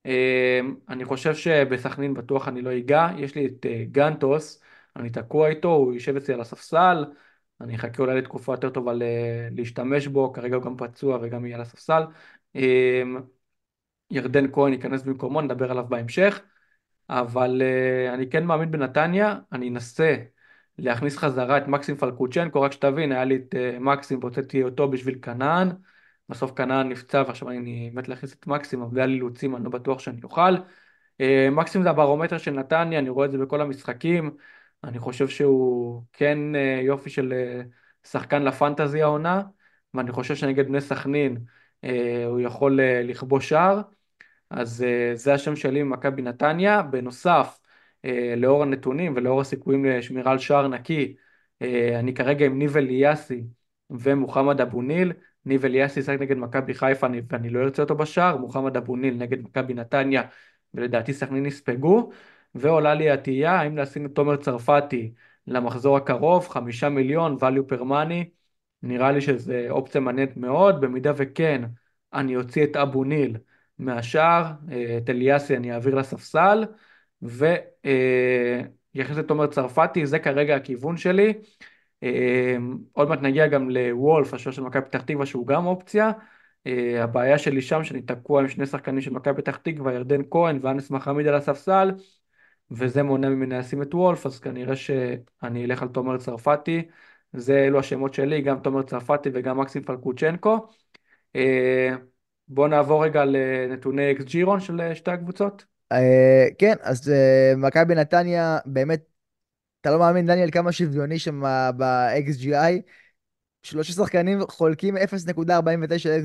Speaker 2: אה, אני חושב שבסכנין בטוח אני לא אגע, יש לי את גנטוס, אני תקוע איתו, הוא יושב אצלי על הספסל, אני אחכה אולי לתקופה יותר טובה להשתמש בו, כרגע הוא גם פצוע וגם יהיה על הספסל. ירדן כהן ייכנס במקומו, נדבר עליו בהמשך. אבל uh, אני כן מאמין בנתניה, אני אנסה להכניס חזרה את מקסים פלקוצ'נקו, רק שתבין, היה לי את uh, מקסים והוצאתי אותו בשביל כנען, בסוף כנען נפצע ועכשיו אני מת להכניס את מקסים, אבל היה לי אילוצים, אני לא בטוח שאני אוכל. Uh, מקסים זה הברומטר של נתניה, אני רואה את זה בכל המשחקים, אני חושב שהוא כן אה, יופי של אה, שחקן לפנטזי העונה, ואני חושב שנגד בני סכנין אה, הוא יכול לכבוש שער. אז זה השם שלי ממכבי נתניה. בנוסף, לאור הנתונים ולאור הסיכויים לשמירה על שער נקי, אני כרגע עם ניב אליאסי ומוחמד אבו ניל. ניב אליאסי ישחק נגד מכבי חיפה ואני לא ארצה אותו בשער, מוחמד אבו ניל נגד מכבי נתניה, ולדעתי סכנין יספגו. ועולה לי התהייה האם לשים את תומר צרפתי למחזור הקרוב, חמישה מיליון value per money, נראה לי שזה אופציה מעניינת מאוד, במידה וכן אני אוציא את אבו ניל מהשער, אה, את אליאסי אני אעביר לספסל, ויחס את תומר צרפתי, זה כרגע הכיוון שלי. אה, עוד מעט נגיע גם לוולף, השוער של מכבי פתח תקווה שהוא גם אופציה. אה, הבעיה שלי שם שאני תקוע עם שני שחקנים של מכבי פתח תקווה, ירדן כהן ואנס מחמיד על הספסל, וזה מונע ממני לשים את וולף, אז כנראה שאני אלך על תומר צרפתי. זה אלו השמות שלי, גם תומר צרפתי וגם מקסים פלקוצ'נקו. בואו נעבור רגע לנתוני אקס ג'ירון של אה, שתי הקבוצות.
Speaker 3: אה, כן, אז מכבי נתניה, באמת, אתה לא מאמין, דניאל, כמה שוויוני שם ב-XGI. שלושה שחקנים חולקים 0.49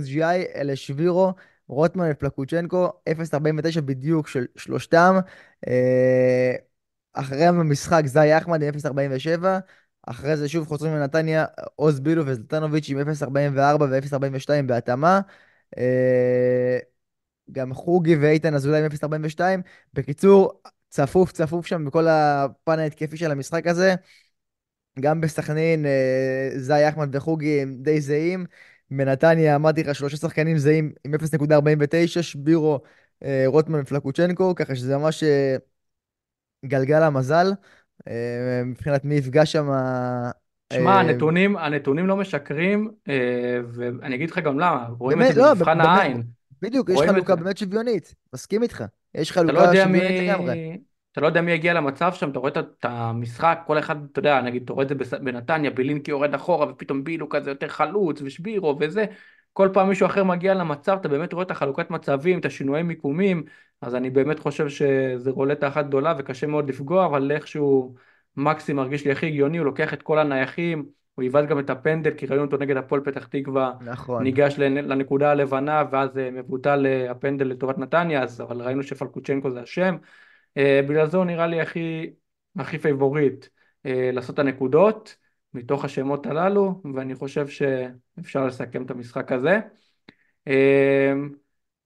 Speaker 3: XGI, אלה שבירו, רוטמן ופלקוצ'נקו, 0.49 בדיוק של שלושתם. אה, אחריהם במשחק זי אחמד עם 0.47, אחרי זה שוב חוזרים לנתניה, עוז בילו וזלטנוביץ' עם 0.44 ו-0.42 בהתאמה. אה, גם חוגי ואיתן אזולאי עם 0.42. בקיצור, צפוף צפוף שם בכל הפן ההתקפי של המשחק הזה. גם בסכנין, אה, זי אחמד וחוגי הם די זהים. בנתניה, אמרתי לך, שלושה שחקנים זהים עם 0.49, שבירו, אה, רוטמן ופלקוצ'נקו, ככה שזה ממש גלגל המזל. מבחינת מי יפגע שם...
Speaker 2: שמע, הנתונים, הנתונים לא משקרים, ואני אגיד לך גם למה, רואים באמת, את זה לא, במבחן העין.
Speaker 3: בדיוק, יש חלוקה את... באמת שוויונית, מסכים איתך. יש חלוקה לא שוויונית לגמרי.
Speaker 2: אתה לא יודע מי יגיע למצב שם, אתה רואה את המשחק, כל אחד, אתה יודע, נגיד, אתה רואה את זה בנתניה, בלינקי יורד אחורה, ופתאום בילו כזה יותר חלוץ, ושבירו וזה, כל פעם מישהו אחר מגיע למצב, אתה באמת רואה את החלוקת מצבים, את השינויי מיקומים, אז אני באמת חושב שזה רולטה אחת גדולה וקשה מאוד לפגוע, אבל איכשהו מקסי מרגיש לי הכי הגיוני, הוא לוקח את כל הנייחים, הוא היווה גם את הפנדל, כי ראינו אותו נגד הפועל פתח תקווה, נכון. ניגש לנקודה הלבנה, ואז אה, מבוטל אה, הפנדל לטובת נתניה, אז, אבל ראינו שפלקוצ'נקו זה השם. אה, בגלל זה הוא נראה לי הכי, הכי favorite לעשות את הנקודות מתוך השמות הללו, ואני חושב שאפשר לסכם את המשחק הזה.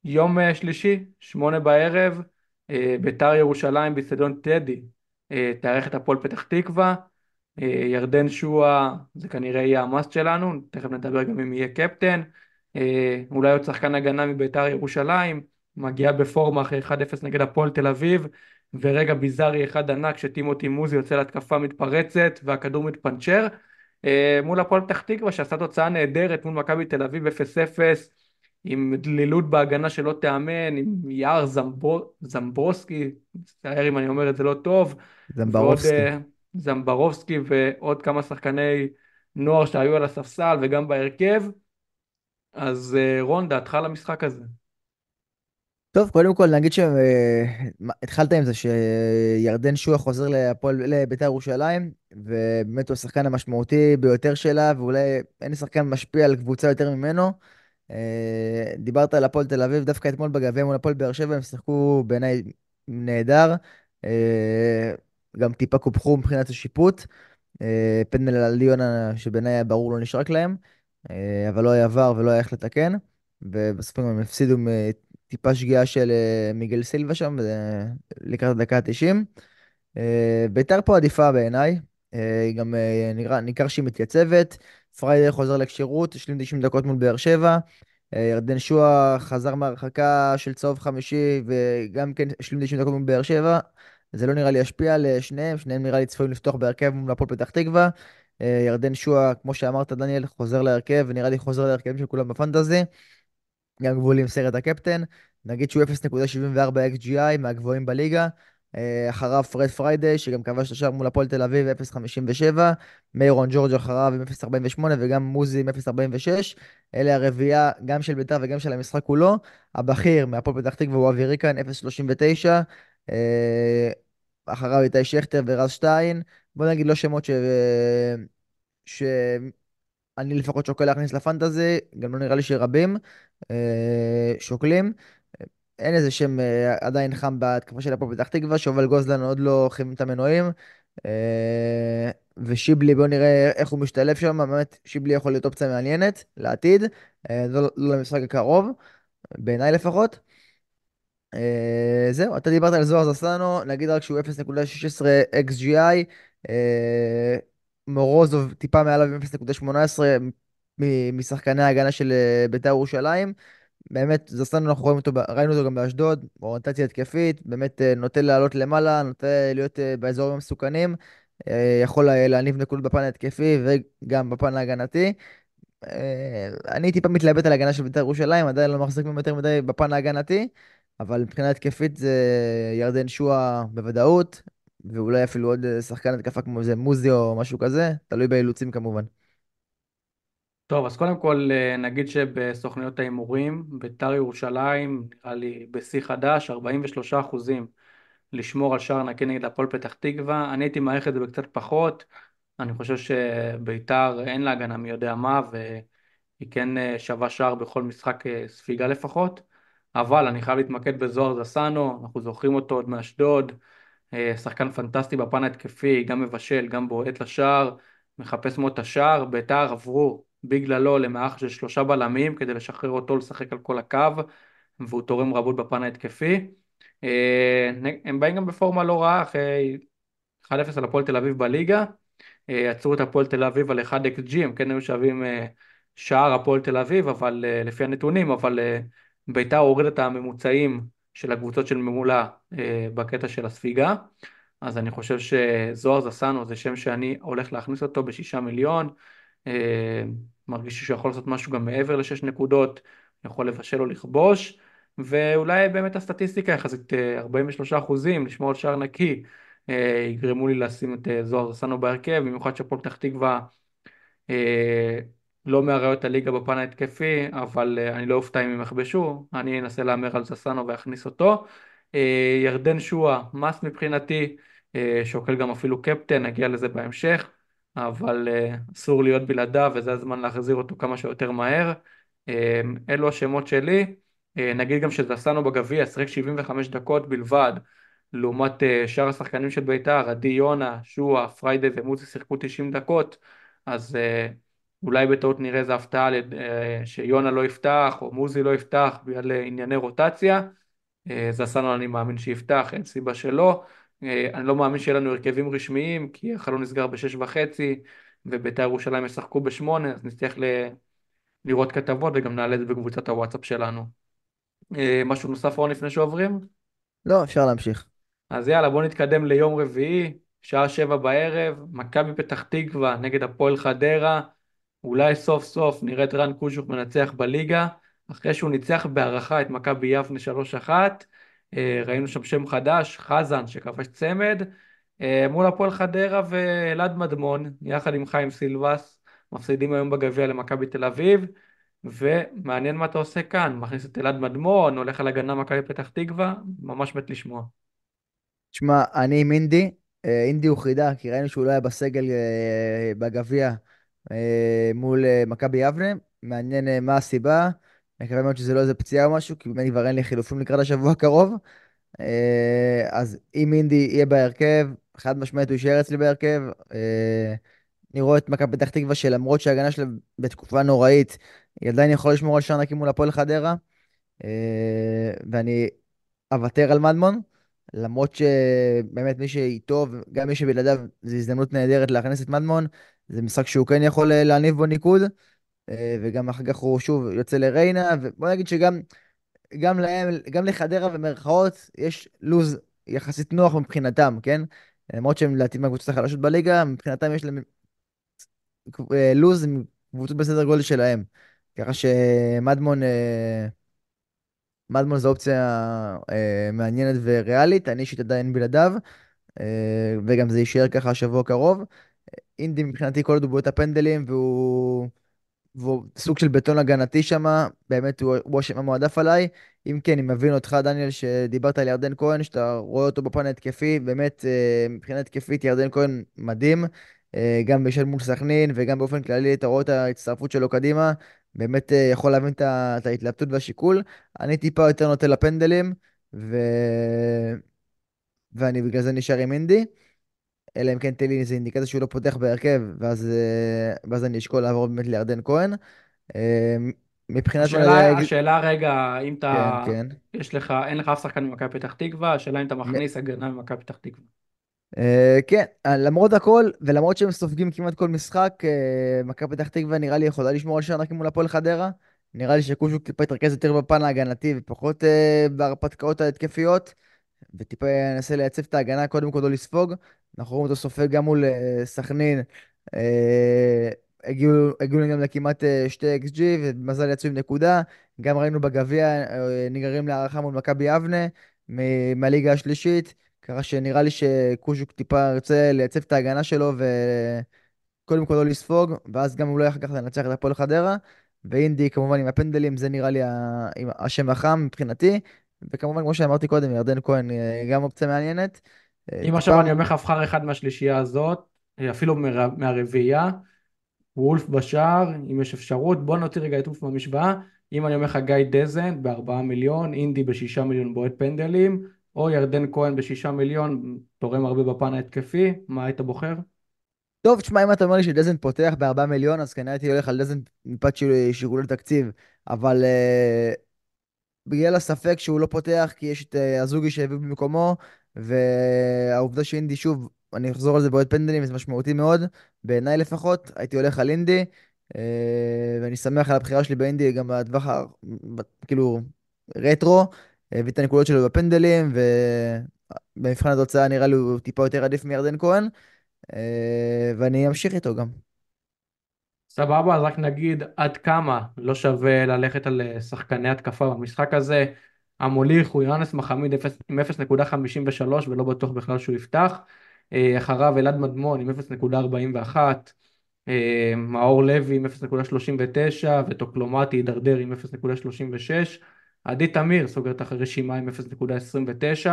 Speaker 2: יום שלישי, שמונה בערב, ביתר ירושלים באצטדיון טדי, תארך את הפועל פתח תקווה. ירדן שואה זה כנראה יהיה המאסט שלנו, תכף נדבר גם אם יהיה קפטן. אולי עוד שחקן הגנה מביתר ירושלים, מגיע בפורמה אחרי 1-0 נגד הפועל תל אביב, ורגע ביזארי אחד ענק שטימותי מוזי יוצא להתקפה מתפרצת והכדור מתפנצ'ר אה, מול הפועל פתח תקווה שעשה תוצאה נהדרת מול מכבי תל אביב 0-0 עם דלילות בהגנה שלא תיאמן, עם יער זמבור, זמברוסקי, מצטער אם אני אומר את זה לא טוב.
Speaker 3: זמברובסקי. ועוד, uh,
Speaker 2: זמברובסקי ועוד כמה שחקני נוער שהיו על הספסל וגם בהרכב. אז uh, רון, דעתך על המשחק הזה.
Speaker 3: טוב, קודם כל נגיד שהתחלת עם זה שירדן שועה חוזר להפועל, לבית"ר ירושלים, ובאמת הוא השחקן המשמעותי ביותר שלה, ואולי אין שחקן משפיע על קבוצה יותר ממנו. אה, דיברת על הפועל תל אביב, דווקא אתמול בגביע מול הפועל באר שבע הם שיחקו בעיניי נהדר. אה, גם טיפה קופחו מבחינת השיפוט. אה, פנדל על ליונה, שבעיניי היה ברור לא נשרק להם, אבל לא היה עבר ולא היה איך לתקן. ובסוף הם הפסידו טיפה שגיאה של מיגל סילבה שם, לקראת הדקה ה-90. אה, ביתר פה עדיפה בעיניי, גם ניכר שהיא מתייצבת. פריידר חוזר לכשירות, השלים 90 דקות מול באר שבע. ירדן שואה חזר מהרחקה של צהוב חמישי, וגם כן השלים 90 דקות מול באר שבע. זה לא נראה לי ישפיע על שניהם, שניהם נראה לי צפויים לפתוח בהרכב מול הפועל פתח תקווה. ירדן שואה, כמו שאמרת, דניאל, חוזר להרכב, ונראה לי חוזר להרכבים של כולם בפנטזי. גם גבולי עם סרט הקפטן. נגיד שהוא 0.74 XGI מהגבוהים בליגה. אה, אחריו פרד פריידי, שגם כבש את השער מול הפועל תל אביב, 0.57. מיירון ג'ורג' אחריו עם 0.48, וגם מוזי עם 0.46. אלה הרביעייה, גם של בית"ר וגם של המשחק כולו. הבכיר מהפועל פתח תקווה הוא אבי ריקן, 0.39. אחריו איתי שכטר ורז שטיין. בוא נגיד לא שמות ש... שאני לפחות שוקל להכניס לפנטזי, גם לא נראה לי שרבים אה, שוקלים. אין איזה שם אה, עדיין חם בהתקפה של הפועל פתח תקווה, שובל גוזלן עוד לא חימם את המנועים. אה, ושיבלי, בואו נראה איך הוא משתלב שם, באמת שיבלי יכול להיות אופציה מעניינת לעתיד, אה, לא, לא למשחק הקרוב, בעיניי לפחות. אה, זהו, אתה דיברת על זוהר זסנו, נגיד רק שהוא 0.16 XGI, אה, מורוזוב טיפה מעליו עם 0.18 מ- משחקני ההגנה של אה, בית"ר ירושלים. באמת, זסנו, אנחנו רואים אותו, ראינו אותו גם באשדוד, אוריינטציה התקפית, באמת אה, נוטה לעלות למעלה, נוטה להיות אה, באזורים המסוכנים, אה, יכול לה- להניב נקודות בפן ההתקפי וגם בפן ההגנתי. אני טיפה מתלבט על ההגנה של בית"ר ירושלים, עדיין לא מחזיק ממנו יותר מדי בפן ההגנתי, אבל מבחינה התקפית זה ירדן שועה בוודאות, ואולי אפילו עוד שחקן התקפה כמו איזה מוזי או משהו כזה, תלוי באילוצים כמובן.
Speaker 2: טוב, אז קודם כל אה, נגיד שבסוכניות ההימורים, בית"ר ירושלים, נראה לי בשיא חדש, 43 אחוזים לשמור על שער נקי נגד הפועל פתח תקווה. אני הייתי מעריך את זה בקצת פחות. אני חושב שבית"ר אין לה הגנה מי יודע מה, והיא כן אה, שווה שער בכל משחק אה, ספיגה לפחות. אבל אני חייב להתמקד בזוהר זסנו, אנחנו זוכרים אותו עוד מאשדוד. שחקן פנטסטי בפן ההתקפי, גם מבשל, גם בועט לשער, מחפש מאוד את השער. בית"ר עברו בגללו למערך של שלושה בלמים כדי לשחרר אותו לשחק על כל הקו, והוא תורם רבות בפן ההתקפי. אה, הם באים גם בפורמה לא רעה אחרי 1-0 על הפועל תל אביב בליגה. אה, עצרו את הפועל תל אביב על 1 XG, הם כן היו שווים שער הפועל תל אביב, אבל לפי הנתונים, אבל בית"ר הוריד את הממוצעים של הקבוצות של ממולה בקטע של הספיגה. אז אני חושב שזוהר זסנו זה שם שאני הולך להכניס אותו בשישה מיליון. אה, מרגיש שהוא יכול לעשות משהו גם מעבר לשש נקודות, יכול לבשל או לכבוש, ואולי באמת הסטטיסטיקה יחסית 43 אה, אחוזים, לשמור על שער נקי, אה, יגרמו לי לשים את זוהר זסנו בהרכב, במיוחד שהפועל פתח תקווה לא מאריות הליגה בפן ההתקפי, אבל אני לא אופתע אם הם יכבשו, אני אנסה להמר על זסנו ואכניס אותו. ירדן שואה, מס מבחינתי, שוקל גם אפילו קפטן, נגיע לזה בהמשך, אבל אה, אסור להיות בלעדיו וזה הזמן להחזיר אותו כמה שיותר מהר. אה, אלו השמות שלי, נגיד גם שזסנו בגביע, שיחק 75 דקות בלבד, לעומת שאר השחקנים של בית"ר, עדי יונה, שועה, פריידי ומוזי שיחקו 90 דקות, אז אולי בטעות נראה איזה הפתעה שיונה לא יפתח או מוזי לא יפתח בגלל ענייני רוטציה. זסנו אני מאמין שיפתח, אין סיבה שלא. אה, אני לא מאמין שיהיה לנו הרכבים רשמיים, כי החלון נסגר בשש וחצי, ובית"ר ירושלים ישחקו בשמונה, אז נצטרך ל... לראות כתבות וגם נעלה את זה בקבוצת הוואטסאפ שלנו. אה, משהו נוסף רון לפני שעוברים?
Speaker 3: לא, אפשר להמשיך.
Speaker 2: אז יאללה, בואו נתקדם ליום רביעי, שעה שבע בערב, מכבי פתח תקווה נגד הפועל חדרה. אולי סוף סוף נראה את רן קוז'וק מנצח בליגה, אחרי שהוא ניצח בהערכה את מכבי יבנה 3-1. אה, ראינו שם שם חדש, חזן שכבש צמד, אה, מול הפועל חדרה ואלעד מדמון, יחד עם חיים סילבס, מפסידים היום בגביע למכבי תל אביב, ומעניין מה אתה עושה כאן, מכניס את אלעד מדמון, הולך על הגנה מכבי פתח תקווה, ממש מת לשמוע.
Speaker 3: תשמע, אני עם אינדי, אה, אינדי הוא חידה, כי ראינו שהוא לא היה בסגל בגביע מול מכבי יבנה, מעניין מה הסיבה. מקווה מאוד שזה לא איזה פציעה או משהו, כי באמת כבר אין לי חילופים לקראת השבוע הקרוב. אה, אז אם אינדי יהיה בהרכב, חד משמעית הוא יישאר אצלי בהרכב. אה, אני רואה את מכבי פתח תקווה שלמרות שההגנה שלה בתקופה נוראית, היא עדיין יכולה לשמור על שער נקי מול הפועל חדרה. אה, ואני אוותר על מדמון, למרות שבאמת מי שאיתו, וגם מי שבלעדיו, זו הזדמנות נהדרת להכניס את מדמון. זה משחק שהוא כן יכול להניב בו ניקוד. וגם אחר כך הוא שוב יוצא לריינה, ובוא נגיד שגם גם להם, גם לחדרה במרכאות, יש לוז יחסית נוח מבחינתם, כן? למרות שהם לדעתי מהקבוצות החלשות בליגה, מבחינתם יש להם אה, לוז עם קבוצות בסדר גודל שלהם. ככה שמדמון, אה, מדמון זו אופציה אה, מעניינת וריאלית, אני אישית עדיין בלעדיו, וגם זה יישאר ככה השבוע הקרוב. אינדי מבחינתי כל עוד הוא בועט הפנדלים והוא והוא סוג של בטון הגנתי שם, באמת הוא השם המועדף עליי. אם כן, אני מבין אותך, דניאל, שדיברת על ירדן כהן, שאתה רואה אותו בפן ההתקפי, באמת, אה, מבחינה התקפית, ירדן כהן מדהים. אה, גם בשל מול סכנין וגם באופן כללי, אתה רואה את ההצטרפות שלו קדימה, באמת אה, יכול להבין את ההתלבטות והשיקול. אני טיפה יותר נוטה לפנדלים, ו... ואני בגלל זה נשאר עם אינדי. אלא אם כן תהיה לי איזה אינדיקציה שהוא לא פותח בהרכב, ואז, אה, ואז אני אשקול לעבור באמת לירדן כהן. אה, מבחינת
Speaker 2: השאלה,
Speaker 3: האקזיט,
Speaker 2: השאלה רגע, אם
Speaker 3: כן,
Speaker 2: אתה,
Speaker 3: כן.
Speaker 2: יש לך, אין לך אף שחקן ממכבי פתח תקווה, השאלה אם אתה מכניס הגנה ממכבי פתח תקווה.
Speaker 3: אה, כן, למרות הכל, ולמרות שהם סופגים כמעט כל משחק, אה, מכבי פתח תקווה נראה לי יכולה לשמור על שער מול הפועל חדרה. נראה לי שקושוק טיפה יתרכז יותר בפן ההגנתי ופחות אה, בהרפתקאות ההתקפיות. וטיפה ינסה לייצב את ההגנה, קודם כל לא לספוג. אנחנו רואים אותו סופג גם מול אה, סכנין. אה, הגיעו הגיעו גם לכמעט אה, שתי אקס ג'י, ומזל יצאו עם נקודה. גם ראינו בגביע, אה, נגררים להערכה מול מכבי יבנה מהליגה השלישית. ככה שנראה לי שקוז'וק טיפה ירצה לייצב את ההגנה שלו, וקודם כל לא לספוג, ואז גם אולי אחר כך לנצח את הפועל חדרה. ואינדי כמובן עם הפנדלים, זה נראה לי השם החם מבחינתי. וכמובן, כמו שאמרתי קודם, ירדן כהן אה, גם אופציה מעניינת. אה,
Speaker 2: אם עכשיו אני אומר לך, אבחר אחד מהשלישייה הזאת, אה, אפילו מהרביעייה, וולף בשער, אם יש אפשרות, בוא נוציא רגע את וולף מהמשוואה, אם אני אומר לך גיא דזן בארבעה מיליון, אינדי בשישה מיליון בועט פנדלים, או ירדן כהן בשישה מיליון, תורם הרבה בפן ההתקפי, מה היית בוחר?
Speaker 3: טוב, תשמע, אם אתה אומר לי שדזן פותח ב-4 מיליון, אז כנראה הייתי הולך על דזן מפאת שיקול- שיקולי תקציב. אבל אה, בגלל הספק שהוא לא פותח, כי יש את אה, אזוגי שהביא במקומו, והעובדה שאינדי, שוב, אני אחזור על זה בעוד פנדלים, זה משמעותי מאוד, בעיניי לפחות, הייתי הולך על אינדי, אה, ואני שמח על הבחירה שלי באינדי גם בטווח, כאילו, רטרו, הביא את הנקודות שלו בפנדלים, ובמבחן התוצאה נראה לי הוא טיפה יותר עדיף מירדן כהן, אה, ואני אמשיך איתו גם.
Speaker 2: סבבה, אז רק נגיד עד כמה לא שווה ללכת על אה, שחקני התקפה במשחק הזה. המוליך הוא יונס מחמיד עם 0.53 ולא בטוח בכלל שהוא יפתח. אה, אחריו אלעד מדמון עם 0.41. אה, מאור לוי עם 0.39 וטוקלומטי הידרדר עם 0.36. עדי תמיר סוגר את הרשימה עם 0.29.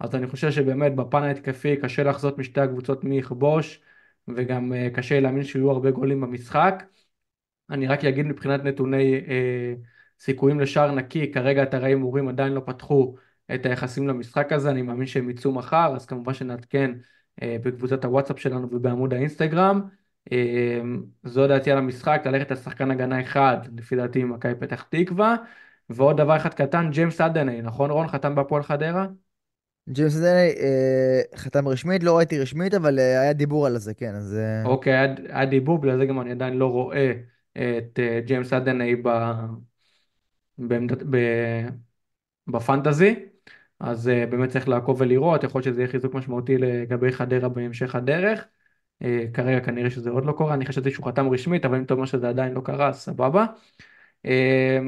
Speaker 2: אז אני חושב שבאמת בפן ההתקפי קשה לחזות משתי הקבוצות מי יכבוש. וגם אה, קשה להאמין שיהיו הרבה גולים במשחק. אני רק אגיד מבחינת נתוני אה, סיכויים לשער נקי, כרגע אתרי הימורים עדיין לא פתחו את היחסים למשחק הזה, אני מאמין שהם יצאו מחר, אז כמובן שנעדכן אה, בקבוצת הוואטסאפ שלנו ובעמוד האינסטגרם. אה, זו דעתי על המשחק, ללכת על שחקן הגנה אחד, לפי דעתי ממכבי פתח תקווה. ועוד דבר אחד קטן, ג'יימס אדני, נכון רון? חתם בהפועל חדרה?
Speaker 3: ג'יימס דני אה, חתם רשמית, לא ראיתי רשמית, אבל אה, היה דיבור על זה, כן, אז... אה,
Speaker 2: אוקיי, היה, היה דיבור, בגלל זה גם אני עדיין לא רואה את אה, ג'יימס אדני ב, בעמדת, ב, בפנטזי, אז אה, באמת צריך לעקוב ולראות, יכול להיות שזה יהיה חיזוק משמעותי לגבי חדרה בהמשך הדרך. אה, כרגע כנראה שזה עוד לא קורה, אני חשבתי שהוא חתם רשמית, אבל אם אתה אומר שזה עדיין לא קרה, אז סבבה. אה,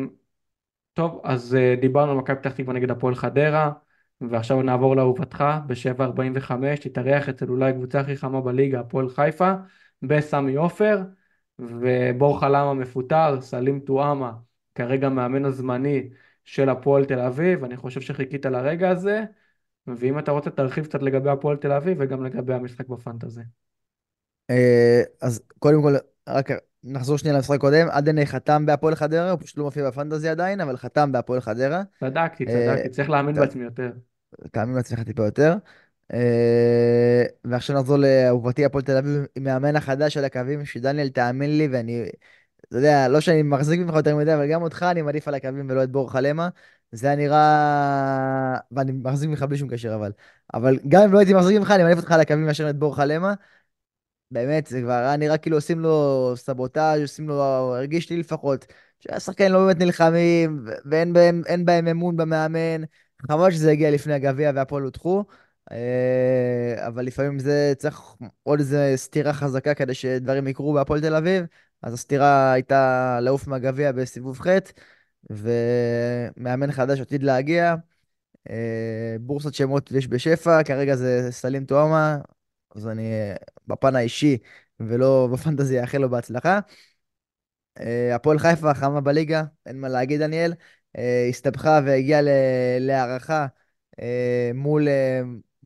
Speaker 2: טוב, אז אה, דיברנו על מכבי פתח תקווה נגד הפועל חדרה, ועכשיו נעבור לאהובתך, ב-7.45 תתארח אצל אולי הקבוצה הכי חמה בליגה, הפועל חיפה, בסמי עופר, ובור חלמה מפוטר, סלים טועמה, כרגע מאמן הזמני של הפועל תל אביב, אני חושב שחיכית לרגע הזה, ואם אתה רוצה תרחיב קצת לגבי הפועל תל אביב וגם לגבי המשחק בפנטזי.
Speaker 3: אה, אז קודם כל, רק נחזור שנייה למשחק הקודם. עדן חתם בהפועל חדרה, הוא פשוט לא מופיע בפנטזי עדיין, אבל חתם בהפועל חדרה.
Speaker 2: צדקתי,
Speaker 3: אה,
Speaker 2: צדקתי, צריך להאמין בעצמי יותר.
Speaker 3: תאמין לעצמך טיפה יותר. אה, ועכשיו נחזור לאהובתי הפועל תל אביב, עם מאמן החדש על הקווים, שדניאל, תאמין לי, ואני, אתה יודע, לא שאני מחזיק ממך יותר מדי, אבל גם אותך אני מעדיף על הקווים ולא את בור חלמה. זה היה נראה... ואני מחזיק ממך בלי שום קשר, אבל... אבל גם אם לא הייתי מחזיק ממך, אני מעדיף אותך על הקווים מאשר את בור חלמה. באמת, זה כבר היה נראה כאילו עושים לו סבוטאז', עושים לו, הרגיש לי לפחות, שהשחקנים לא באמת נלחמים, ואין בהם, אין בהם אמון במאמן. חבל שזה הגיע לפני הגביע והפועל הודחו, אה, אבל לפעמים זה צריך עוד איזה סטירה חזקה כדי שדברים יקרו בהפועל תל אביב. אז הסטירה הייתה לעוף מהגביע בסיבוב ח', ומאמן חדש עתיד להגיע. אה, בורסת שמות יש בשפע, כרגע זה סלים טועמה, אז אני אה, בפן האישי ולא בפנטזיה אאחל לו בהצלחה. אה, הפועל חיפה, החמה בליגה, אין מה להגיד, דניאל. הסתבכה והגיעה להערכה מול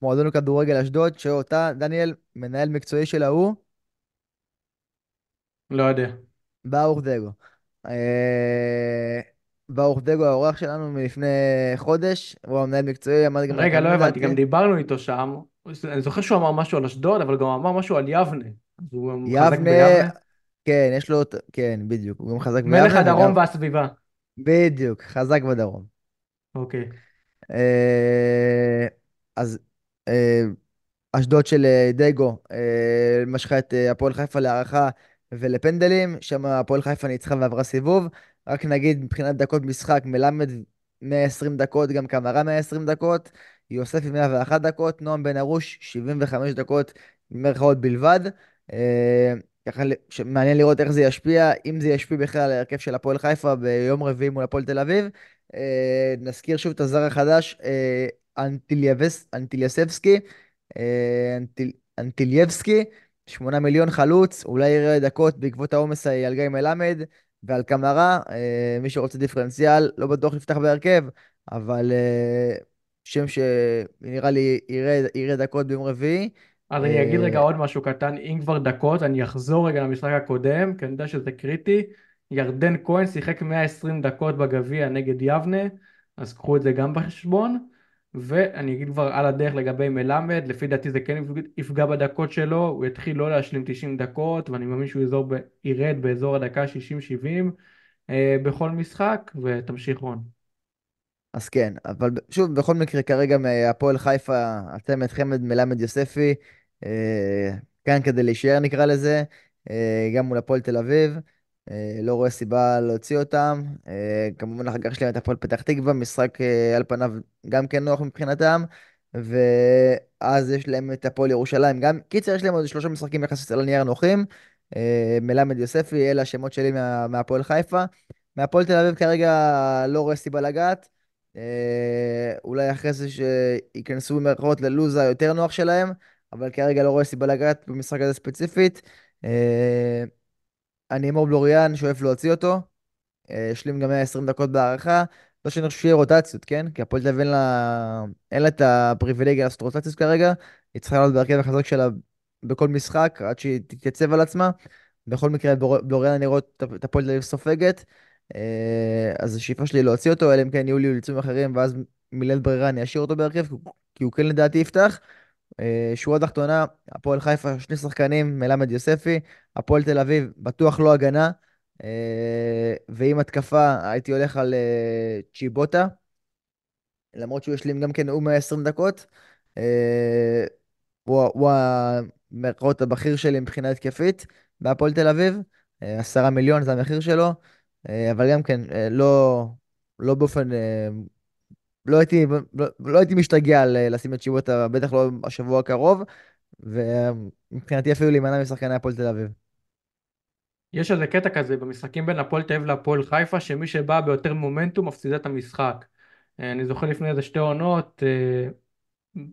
Speaker 3: מועדון הכדורגל אשדוד, שאותה, דניאל, מנהל מקצועי שלה הוא
Speaker 2: לא יודע.
Speaker 3: ברוך דגו. אה, ברוך דגו, האורח שלנו מלפני חודש, הוא המנהל מקצועי, עמד גם
Speaker 2: רגע, לא הבנתי. גם דיברנו איתו שם. אני זוכר שהוא אמר משהו על אשדוד, אבל גם אמר משהו על יבנה. אז הוא מחזק
Speaker 3: יבנה,
Speaker 2: ביבנה.
Speaker 3: כן, יש לו, כן, בדיוק, הוא גם חזק
Speaker 2: מלך
Speaker 3: ביבנה,
Speaker 2: הדרום
Speaker 3: וגם,
Speaker 2: והסביבה.
Speaker 3: בדיוק, חזק בדרום.
Speaker 2: אוקיי.
Speaker 3: אה, אז אה, אשדוד של אה, דגו אה, משכה את אה, הפועל חיפה להערכה ולפנדלים, שם הפועל חיפה ניצחה ועברה סיבוב. רק נגיד מבחינת דקות משחק, מלמד 120 דקות, גם קמרה 120 דקות, יוספי 101 דקות, נועם בן ארוש 75 דקות במרכאות בלבד. אה, ככה מעניין לראות איך זה ישפיע, אם זה ישפיע בכלל על ההרכב של הפועל חיפה ביום רביעי מול הפועל תל אביב. אה, נזכיר שוב את הזר החדש, אה, אנטיליאבס- אנטיליאסבסקי. אנטיל, אנטילייבסקי, 8 מיליון חלוץ, אולי יראה דקות בעקבות העומס על גיא מלמד ועל קמרה. אה, מי שרוצה דיפרנציאל, לא בטוח יפתח בהרכב, אבל אה, שם שנראה לי יראה, יראה דקות ביום רביעי.
Speaker 2: אז אני אגיד רגע
Speaker 3: אה,
Speaker 2: עוד משהו קטן, אם כבר דקות, אני אחזור רגע למשחק הקודם, כי אני יודע שזה קריטי. ירדן כהן שיחק 120 דקות בגביע נגד יבנה, אז קחו את זה גם בחשבון. ואני אגיד כבר על הדרך לגבי מלמד, לפי דעתי זה כן יפגע בדקות שלו, הוא יתחיל לא להשלים 90 דקות, ואני מאמין שהוא יזור ב... ירד באזור הדקה 60-70 אה, בכל משחק, ותמשיך רון.
Speaker 3: אז כן, אבל שוב, בכל מקרה, כרגע מהפועל חיפה, הצמד חמד מלמד יוספי, אה, כאן כדי להישאר נקרא לזה, אה, גם מול הפועל תל אביב, לא רואה סיבה להוציא אותם. אה, כמובן אחר כך יש להם את הפועל פתח תקווה, משחק אה, על פניו גם כן נוח מבחינתם, ואז יש להם את הפועל ירושלים, גם, קיצר, יש להם עוד שלושה משחקים יחסית על הנייר נוחים, אה, מלמד יוספי, אלה השמות שלי מה, מהפועל חיפה. מהפועל תל אביב כרגע לא רואה סיבה לגעת. אה, אולי אחרי זה שייכנסו במרכאות ללוז היותר נוח שלהם, אבל כרגע לא רואה סיבה לגעת במשחק הזה ספציפית. אני אמור בלוריאן, שואף להוציא אותו. השלים גם 120 דקות בהערכה. לא שאני חושב שיהיה רוטציות, כן? כי הפועל תל אביב אין לה, את הפריבילגיה לעשות רוטציות כרגע. היא צריכה לעלות בהרכב החזק שלה בכל משחק עד שהיא תתייצב על עצמה. בכל מקרה, בלוריאן אני רואה את הפועל תל אביב סופגת. אה, אז השאיפה שלי להוציא אותו, אלא אם כן יהיו לי אילוצים אחרים, ואז מלית ברירה אני אשאיר אותו בהרכב, כי הוא כן לדעתי יפתח. אה, שורה תחתונה, הפועל חיפה, שני שחקנים, מלמד יוספי, הפועל תל אביב, בטוח לא הגנה. אה, ועם התקפה הייתי הולך על אה, צ'יבוטה, למרות שהוא השלים גם כן, הוא 120 דקות. הוא, המרכאות הבכיר שלי מבחינה התקפית בהפועל תל אביב. עשרה מיליון זה המחיר שלו, אבל גם כן, לא, לא באופן, לא הייתי, לא, לא הייתי משתגע אה, לשים את שיבוטה, בטח לא השבוע הקרוב, ומבחינתי אפילו להימנע משחקני הפועל תל אביב.
Speaker 2: יש איזה קטע כזה במשחקים בין הפועל תל אביב להפועל חיפה, שמי שבא ביותר מומנטום מפסידה את המשחק. אה, אני זוכר לפני איזה שתי עונות, אה,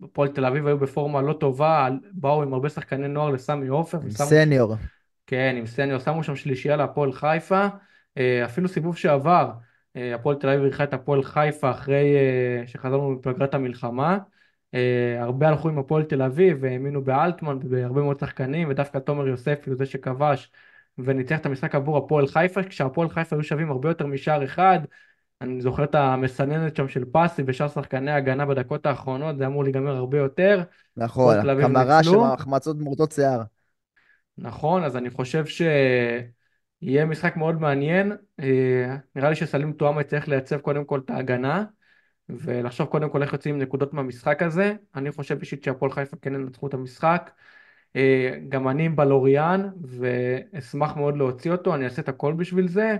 Speaker 2: הפועל תל אביב היו בפורמה לא טובה, באו עם הרבה שחקני נוער לסמי עופר,
Speaker 3: עם סניור.
Speaker 2: כן, עם סניור, שמו שם שלישייה להפועל חיפה, אפילו סיבוב שעבר, הפועל תל אביב אירחה את הפועל חיפה אחרי אה, שחזרנו מפגרת המלחמה, אה, הרבה הלכו עם הפועל תל אביב והאמינו באלטמן ובהרבה מאוד שחקנים, ודווקא תומר יוספי הוא זה שכבש וניצח את המשחק עבור הפועל חיפה, כשהפועל חיפה היו שווים הרבה יותר משער אחד, אני זוכר את המסננת שם של פסי ושאר שחקני ההגנה בדקות האחרונות, זה אמור להיגמר הרבה יותר,
Speaker 3: נכון, קמרה שם
Speaker 2: ניצלו.
Speaker 3: החמצות מורטות שיער.
Speaker 2: נכון, אז אני חושב שיהיה משחק מאוד מעניין. אה, נראה לי שסלים טועמה יצטרך לייצב קודם כל את ההגנה, ולחשוב קודם כל איך יוצאים נקודות מהמשחק הזה. אני חושב אישית שהפועל חיפה כן ינצחו את המשחק. אה, גם אני עם בלוריאן, ואשמח מאוד להוציא אותו, אני אעשה את הכל בשביל זה.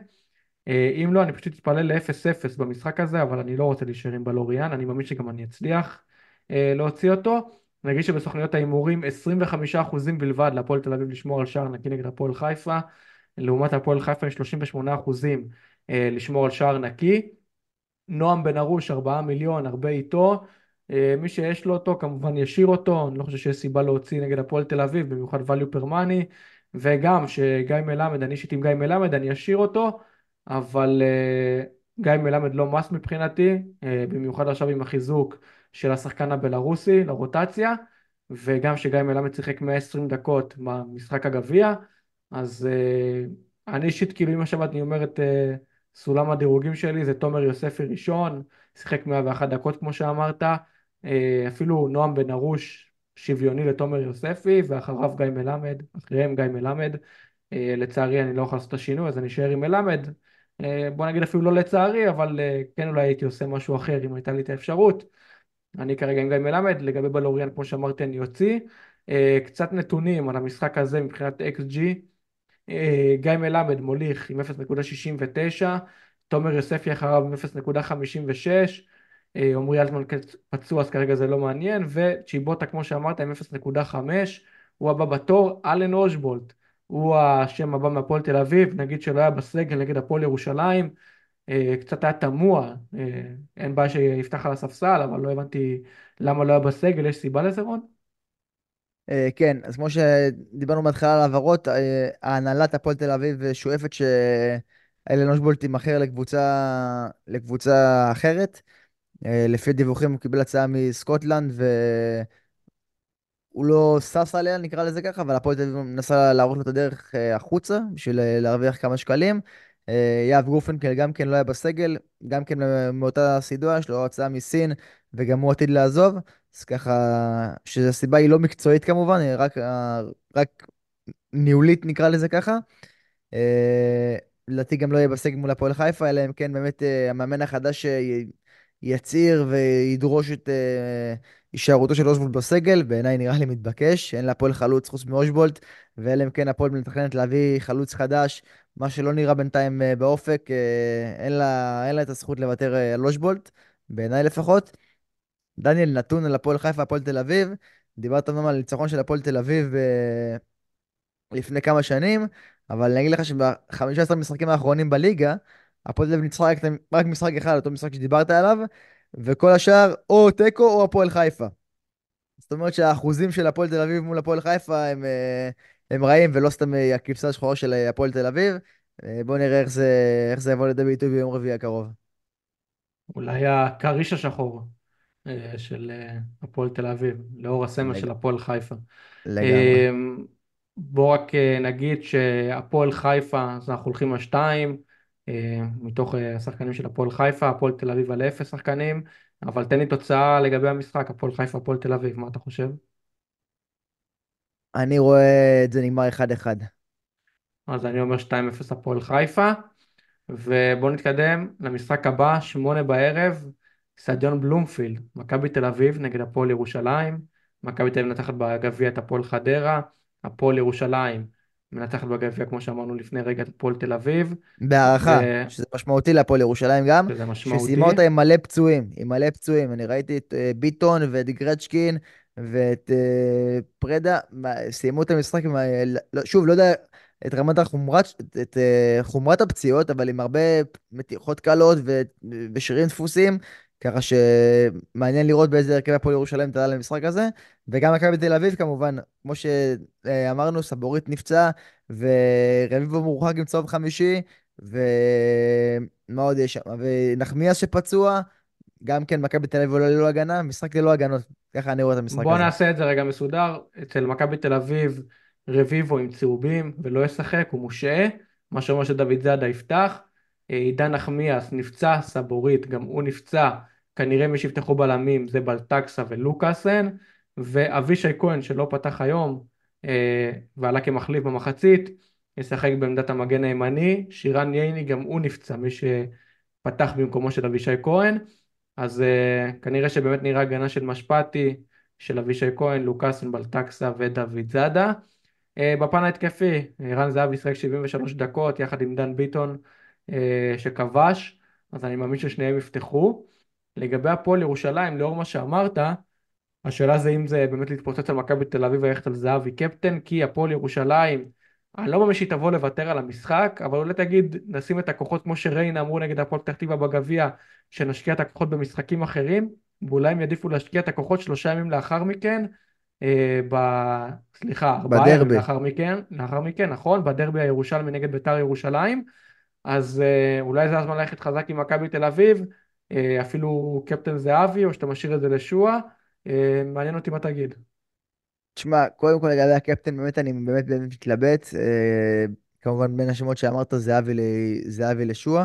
Speaker 2: אה, אם לא, אני פשוט אתפלל ל-0-0 במשחק הזה, אבל אני לא רוצה להישאר עם בלוריאן, אני מאמין שגם אני אצליח להוציא אותו. נגיד שבסוכניות ההימורים 25% בלבד להפועל תל אביב לשמור על שער נקי נגד הפועל חיפה, לעומת הפועל חיפה עם 38% אה, לשמור על שער נקי. נועם בן ארוש 4 מיליון, הרבה איתו. אה, מי שיש לו אותו כמובן ישאיר אותו, אני לא חושב שיש סיבה להוציא נגד הפועל תל אביב, במיוחד value per money. וגם שגיא מלמד, אני אישית עם גיא מלמד, אני אשאיר אותו, אבל uh, גיא מלמד לא מס מבחינתי, uh, במיוחד עכשיו עם החיזוק של השחקן הבלארוסי לרוטציה, וגם שגיא מלמד שיחק 120 דקות במשחק הגביע, אז uh, אני אישית, כאילו אם עכשיו אני אומר את uh, סולם הדירוגים שלי, זה תומר יוספי ראשון, שיחק 101 דקות כמו שאמרת, uh, אפילו נועם בן ארוש שוויוני לתומר יוספי, ואחריו גיא מלמד, אחריהם גיא מלמד. אה, לצערי אני לא יכול לעשות את השינוי, אז אני אשאר עם מלמד. אה, בוא נגיד אפילו לא לצערי, אבל אה, כן אולי הייתי עושה משהו אחר אם הייתה לי את האפשרות. אני כרגע עם גיא מלמד, לגבי בלוריאן, כמו שאמרתי, אני אוציא. קצת נתונים על המשחק הזה מבחינת XG. גיא מלמד מוליך עם 0.69, תומר יוספי אחריו עם 0.56, עמרי אלטמן פצוע אז כרגע זה לא מעניין, וצ'יבוטה כמו שאמרת עם 0.5, הוא הבא בתור, אלן אושבולט. הוא השם הבא מהפועל תל אביב, נגיד שלא היה בסגל נגד הפועל ירושלים, אה, קצת היה תמוה, אה, אין בעיה שיפתח על הספסל, אבל לא הבנתי למה לא היה בסגל, יש סיבה לזה רון?
Speaker 3: אה, כן, אז כמו שדיברנו בהתחלה על העברות, ההנהלת הפועל תל אביב שואפת שאלן אושבולט יימכר לקבוצה, לקבוצה אחרת. לפי דיווחים הוא קיבל הצעה מסקוטלנד, ו... הוא לא שש עליה, נקרא לזה ככה, אבל הפועל תל אביב מנסה להראות לו את הדרך אה, החוצה, בשביל אה, להרוויח כמה שקלים. אה, יהב גרופנקל גם כן לא היה בסגל, גם כן מאותה סידוע, יש לו הצעה מסין, וגם הוא עתיד לעזוב. אז ככה, שהסיבה היא לא מקצועית כמובן, רק, רק ניהולית נקרא לזה ככה. לדעתי גם לא יהיה בסגל מול הפועל חיפה, אלא אם כן באמת המאמן החדש יצהיר וידרוש את הישארותו של אושבולט בסגל, בעיניי נראה לי מתבקש, אין להפועל חלוץ חוץ מאושבולט, ואלא אם כן הפועל מתכננת להביא חלוץ חדש, מה שלא נראה בינתיים אה, באופק, אה, אין לה, אין לה את הזכות לוותר אה, על אושבולט, בעיניי לפחות. דניאל נתון על הפועל חיפה, הפועל תל אביב, דיברת אמנם על ניצחון של הפועל תל אביב לפני כמה שנים, אבל אני אגיד לך שב-15 המשחקים האחרונים בליגה, הפועל תל אביב ניצחה רק, רק משחק אחד, אותו משחק שדיברת עליו, וכל השאר או תיקו או הפועל חיפה. זאת אומרת שהאחוזים של הפועל תל אביב מול הפועל חיפה הם, אה, הם רעים, ולא סתם אה, הכבשה השחורה של אה, הפועל תל אביב. בואו נראה איך זה, איך זה יבוא לידי ביטוי ביום רביעי הקרוב.
Speaker 2: אולי הכריש השחור של הפועל תל אביב, לאור הסמל. של הפועל חיפה. לגמרי. בואו רק נגיד שהפועל חיפה, אז אנחנו הולכים על שתיים. אה, מתוך אה, השחקנים של הפועל חיפה, הפועל תל אביב על אפס שחקנים, אבל תן לי תוצאה לגבי המשחק, הפועל חיפה, הפועל תל אביב, מה אתה חושב?
Speaker 3: אני רואה את זה נגמר 1-1.
Speaker 2: אז אני אומר 2-0 הפועל חיפה, ובואו נתקדם למשחק הבא, שמונה בערב, סעדיון בלומפילד, מכבי תל אביב נגד הפועל ירושלים, מכבי תל אביב נתחת בגביע את הפועל חדרה, הפועל ירושלים מנצחת בגביע, כמו שאמרנו לפני רגע, את הפועל תל אביב.
Speaker 3: בהערכה, ו... שזה משמעותי להפועל ירושלים גם. שזה משמעותי. שסיימה אותה עם מלא פצועים, עם מלא פצועים. אני ראיתי את uh, ביטון ואת גרצ'קין ואת uh, פרדה, סיימו את המשחק עם... לא, שוב, לא יודע את רמת החומרת, את, את uh, חומרת הפציעות, אבל עם הרבה מתיחות קלות ו, ושרירים דפוסים. ככה שמעניין לראות באיזה הרכב הפועל ירושלים תעלה למשחק הזה. וגם מכבי תל אביב כמובן, כמו שאמרנו, סבורית נפצע, ורביבו מורחק עם צהוב חמישי, ומה עוד יש שם? ונחמיאס שפצוע, גם כן מכבי תל אביב עולה ללא הגנה, משחק ללא הגנות, ככה אני רואה את המשחק
Speaker 2: בוא
Speaker 3: הזה.
Speaker 2: בוא נעשה את זה רגע מסודר, אצל מכבי תל אביב רביבו עם צהובים ולא ישחק, הוא מושעה, מה שאומר שדוד זאדה יפתח. אה, עידן נחמיאס נפצע, סבורית, גם הוא נפצע, כנראה מי שיפתחו בלמים זה בלטקסה ולוקאסן, ואבישי כהן שלא פתח היום אה, ועלה כמחליף במחצית, ישחק בעמדת המגן הימני, שירן ייני גם הוא נפצע, מי שפתח במקומו של אבישי כהן, אז אה, כנראה שבאמת נראה הגנה של משפטי, של אבישי כהן, לוקאסן, בלטקסה ודוד זאדה. בפן ההתקפי, רן זהבי שיחק 73 דקות יחד עם דן ביטון אה, שכבש, אז אני מאמין ששניהם יפתחו. לגבי הפועל ירושלים, לאור מה שאמרת, השאלה זה אם זה באמת להתפוצץ על מכבי תל אביב וללכת על זהבי קפטן, כי הפועל ירושלים, אני לא מאמין שהיא תבוא לוותר על המשחק, אבל אולי תגיד, נשים את הכוחות כמו שריינה אמרו נגד הפועל פתח תקווה בגביע, שנשקיע את הכוחות במשחקים אחרים, ואולי הם יעדיפו להשקיע את הכוחות שלושה ימים לאחר מכן, אה, ב... סליחה, ארבעה ימים
Speaker 3: בדרבי.
Speaker 2: לאחר מכן, לאחר מכן, נכון, בדרבי הירושלמי נגד בית"ר ירושלים, אז אה, אולי זה הזמן ללכת חזק עם מכבי תל אביב, אפילו קפטן זהבי, או שאתה משאיר את זה לשועה, אה, מעניין אותי מה תגיד.
Speaker 3: תשמע, קודם כל לגבי הקפטן, באמת אני באמת באמת מתלבט. אה, כמובן, בין השמות שאמרת, זהבי, ל... זהבי לשועה.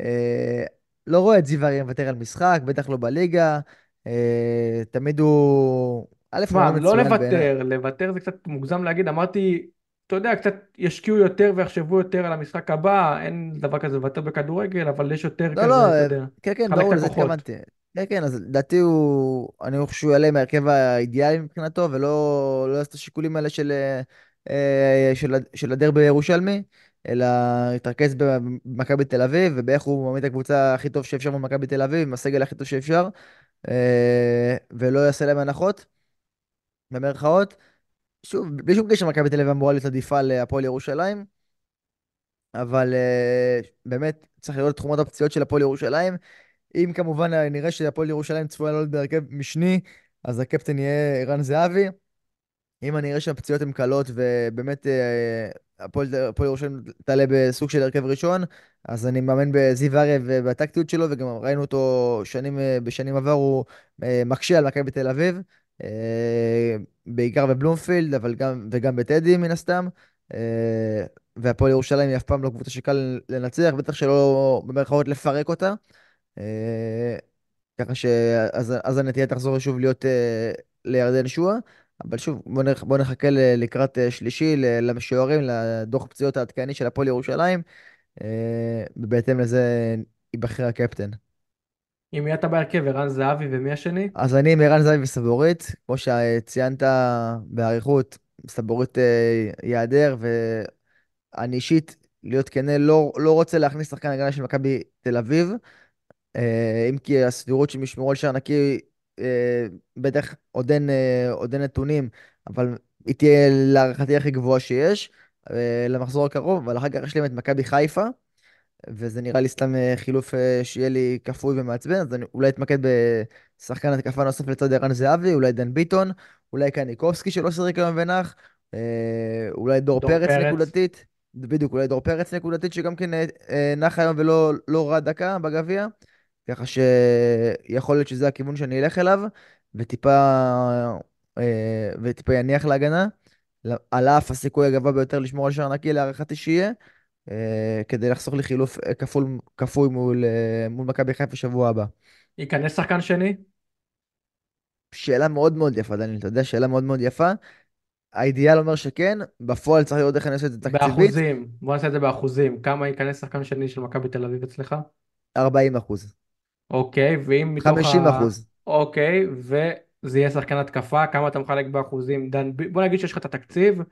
Speaker 3: אה, לא רואה את זיו אריה מוותר על משחק, בטח לא בליגה. אה, תמיד הוא, א', מאמן
Speaker 2: לא. לוותר, לוותר זה קצת מוגזם להגיד, אמרתי, אתה יודע, קצת ישקיעו יותר ויחשבו יותר על המשחק הבא, אין דבר כזה לוותר בכדורגל, אבל יש יותר
Speaker 3: לא,
Speaker 2: כזה,
Speaker 3: לא,
Speaker 2: אתה
Speaker 3: אה,
Speaker 2: יודע,
Speaker 3: כן, כן, ברור, לזה
Speaker 2: הכוחות.
Speaker 3: התכוונתי. כן, כן, אז לדעתי הוא, אני חושב שהוא יעלה מההרכב האידיאלי מבחינתו, ולא לא יעשה את השיקולים האלה של, אה, אה, של, של הדרבי הירושלמי, אלא יתרכז במכבי תל אביב, ובאיך הוא מעמיד את הקבוצה הכי טוב שאפשר מול מכבי תל אביב, עם הסגל הכי טוב שאפשר, ולא יעשה להם הנחות, במרכאות. שוב, בלי שום קשר, מכבי תל אביב אמורה להיות עדיפה להפועל ירושלים, אבל אה, באמת צריך לראות את תחומות הפציעות של הפועל ירושלים. אם כמובן אה, נראה שהפועל ירושלים צפויה לעלות בהרכב משני, אז הקפטן יהיה ערן זהבי. אם אני אראה שהפציעות הן קלות ובאמת אה, הפועל ירושלים תעלה בסוג של הרכב ראשון, אז אני מאמין בזיו אריה ובטקטיות שלו, וגם ראינו אותו שנים, בשנים עבר, הוא מקשה על מכבי תל אביב, בעיקר בבלומפילד, אבל גם, וגם בטדי מן הסתם. אה, והפועל ירושלים היא אף פעם לא קבוצה שקל לנצח, בטח שלא במרכאות לפרק אותה. אה, ככה שאז אז הנטייה תחזור שוב להיות אה, לירדן שועה. אבל שוב, בוא, נח, בוא נחכה לקראת אה, שלישי למשוערים, לדוח פציעות העדכני של הפועל ירושלים, אה, ובהתאם לזה ייבחר הקפטן.
Speaker 2: עם מי אתה בהרכב, ערן זהבי ומי השני?
Speaker 3: אז אני עם ערן זהבי וסבורית, כמו שציינת באריכות, סבורית אה, ייעדר, ואני אישית, להיות כנה, לא, לא רוצה להכניס שחקן הגנה של מכבי תל אביב. אה, אם כי הסבירות שהם ישמרו על שער נקי, אה, בטח עוד אין, עוד אין נתונים, אבל היא תהיה להערכתי הכי גבוהה שיש למחזור הקרוב, אבל אחר כך יש להם את מכבי חיפה, וזה נראה לי סתם אה, חילוף אה, שיהיה לי כפוי ומעצבן, אז אני אולי אתמקד בשחקן התקפה נוסף לצד ערן זהבי, אולי דן ביטון, אולי קניקובסקי שלא שיחק היום ונח, אה, אולי דור
Speaker 2: דור
Speaker 3: פרץ
Speaker 2: פרץ.
Speaker 3: נקודתית, בדיוק, אולי דור פרץ נקודתית, שגם כן נח היום ולא לא רע דקה בגביע. ככה שיכול להיות שזה הכיוון שאני אלך אליו, וטיפה, וטיפה יניח להגנה, על אף הסיכוי הגבוה ביותר לשמור על שער נקי, להערכתי שיהיה, כדי לחסוך לי חילוף אה, כפול, כפוי מול, אה, מול מכבי חיפה שבוע הבא.
Speaker 2: ייכנס שחקן שני?
Speaker 3: שאלה מאוד מאוד יפה, דניאל, אתה יודע, שאלה מאוד מאוד יפה. האידיאל אומר שכן, בפועל צריך לראות איך אני עושה את זה תקציבית,
Speaker 2: באחוזים, בוא נעשה את זה באחוזים, כמה ייכנס שחקן שני של מכבי תל אביב אצלך?
Speaker 3: 40 אחוז.
Speaker 2: אוקיי, ואם מתוך
Speaker 3: 50
Speaker 2: ה...
Speaker 3: אחוז.
Speaker 2: אוקיי, וזה יהיה שחקן התקפה, כמה אתה מחלק באחוזים? דן... בוא נגיד שיש לך את התקציב, אה,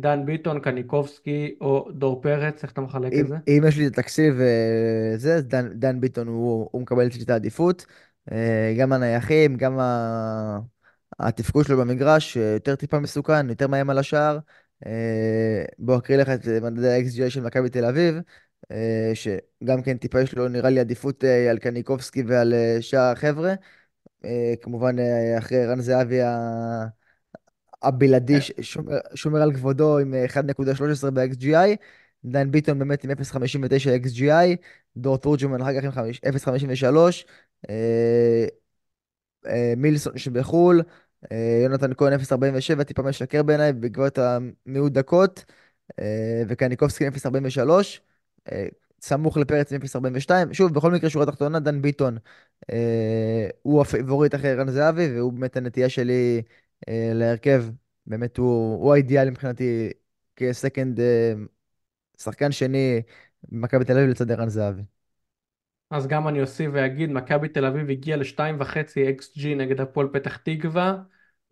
Speaker 2: דן ביטון, קניקובסקי או דור פרץ, איך אתה מחלק
Speaker 3: אם,
Speaker 2: את זה?
Speaker 3: אם יש לי את התקציב אה, זה, דן, דן ביטון הוא, הוא מקבל את העדיפות. אה, גם הנייחים, גם ה... התפקוד שלו במגרש, אה, יותר טיפה מסוכן, יותר מאיים על השער. אה, בוא אקריא לך את אה, מדדי ה-XGI של מכבי תל אביב, אה, שגם כן טיפה יש לו נראה לי עדיפות אה, על קניקובסקי ועל אה, שאר החבר'ה. אה, כמובן אה, אחרי רן זהבי הבלעדי
Speaker 2: אה,
Speaker 3: ש- שומר, שומר על כבודו עם אה, 1.13 ב-XGI, דן ביטון באמת עם 0.59 XGI, דור תורג'מן אחר כך עם חמיש- 0.53, אה, אה, מילסון שבחו"ל, אה, יונתן כהן 0.47, טיפה משקר בעיניי בעקבות המיעוט דקות, אה, וקניקובסקי עם 0.43, אה, סמוך לפרץ עם 0.42. שוב, בכל מקרה, שורה תחתונה, דן ביטון אה, הוא ה favorite אחרי ערן זהבי, והוא באמת הנטייה שלי אה, להרכב. באמת, הוא, הוא האידיאל מבחינתי כ second, אה, שחקן שני במכבי תל אביב לצד ערן זהבי.
Speaker 2: אז גם אני אוסיף ואגיד, מכבי תל אביב הגיעה ל-2.5 XG נגד הפועל פתח תקווה,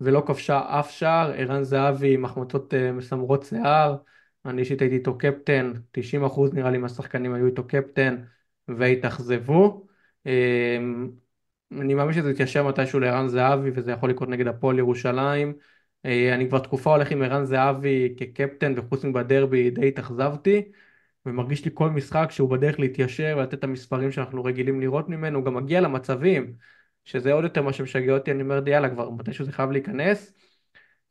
Speaker 2: ולא כבשה אף שער, ערן זהבי עם החמצות אה, מסמרות שיער, אני אישית הייתי איתו קפטן, 90% נראה לי מהשחקנים היו איתו קפטן, והתאכזבו. אני מאמין שזה יתיישר מתישהו לערן זהבי, וזה יכול לקרות נגד הפועל ירושלים. אה, אני כבר תקופה הולך עם ערן זהבי כקפטן, וחוץ מבדרבי די התאכזבתי. ומרגיש לי כל משחק שהוא בדרך להתיישר ולתת את המספרים שאנחנו רגילים לראות ממנו, הוא גם מגיע למצבים שזה עוד יותר מה שמשגע אותי, אני אומר, יאללה, כבר מתישהו זה חייב להיכנס.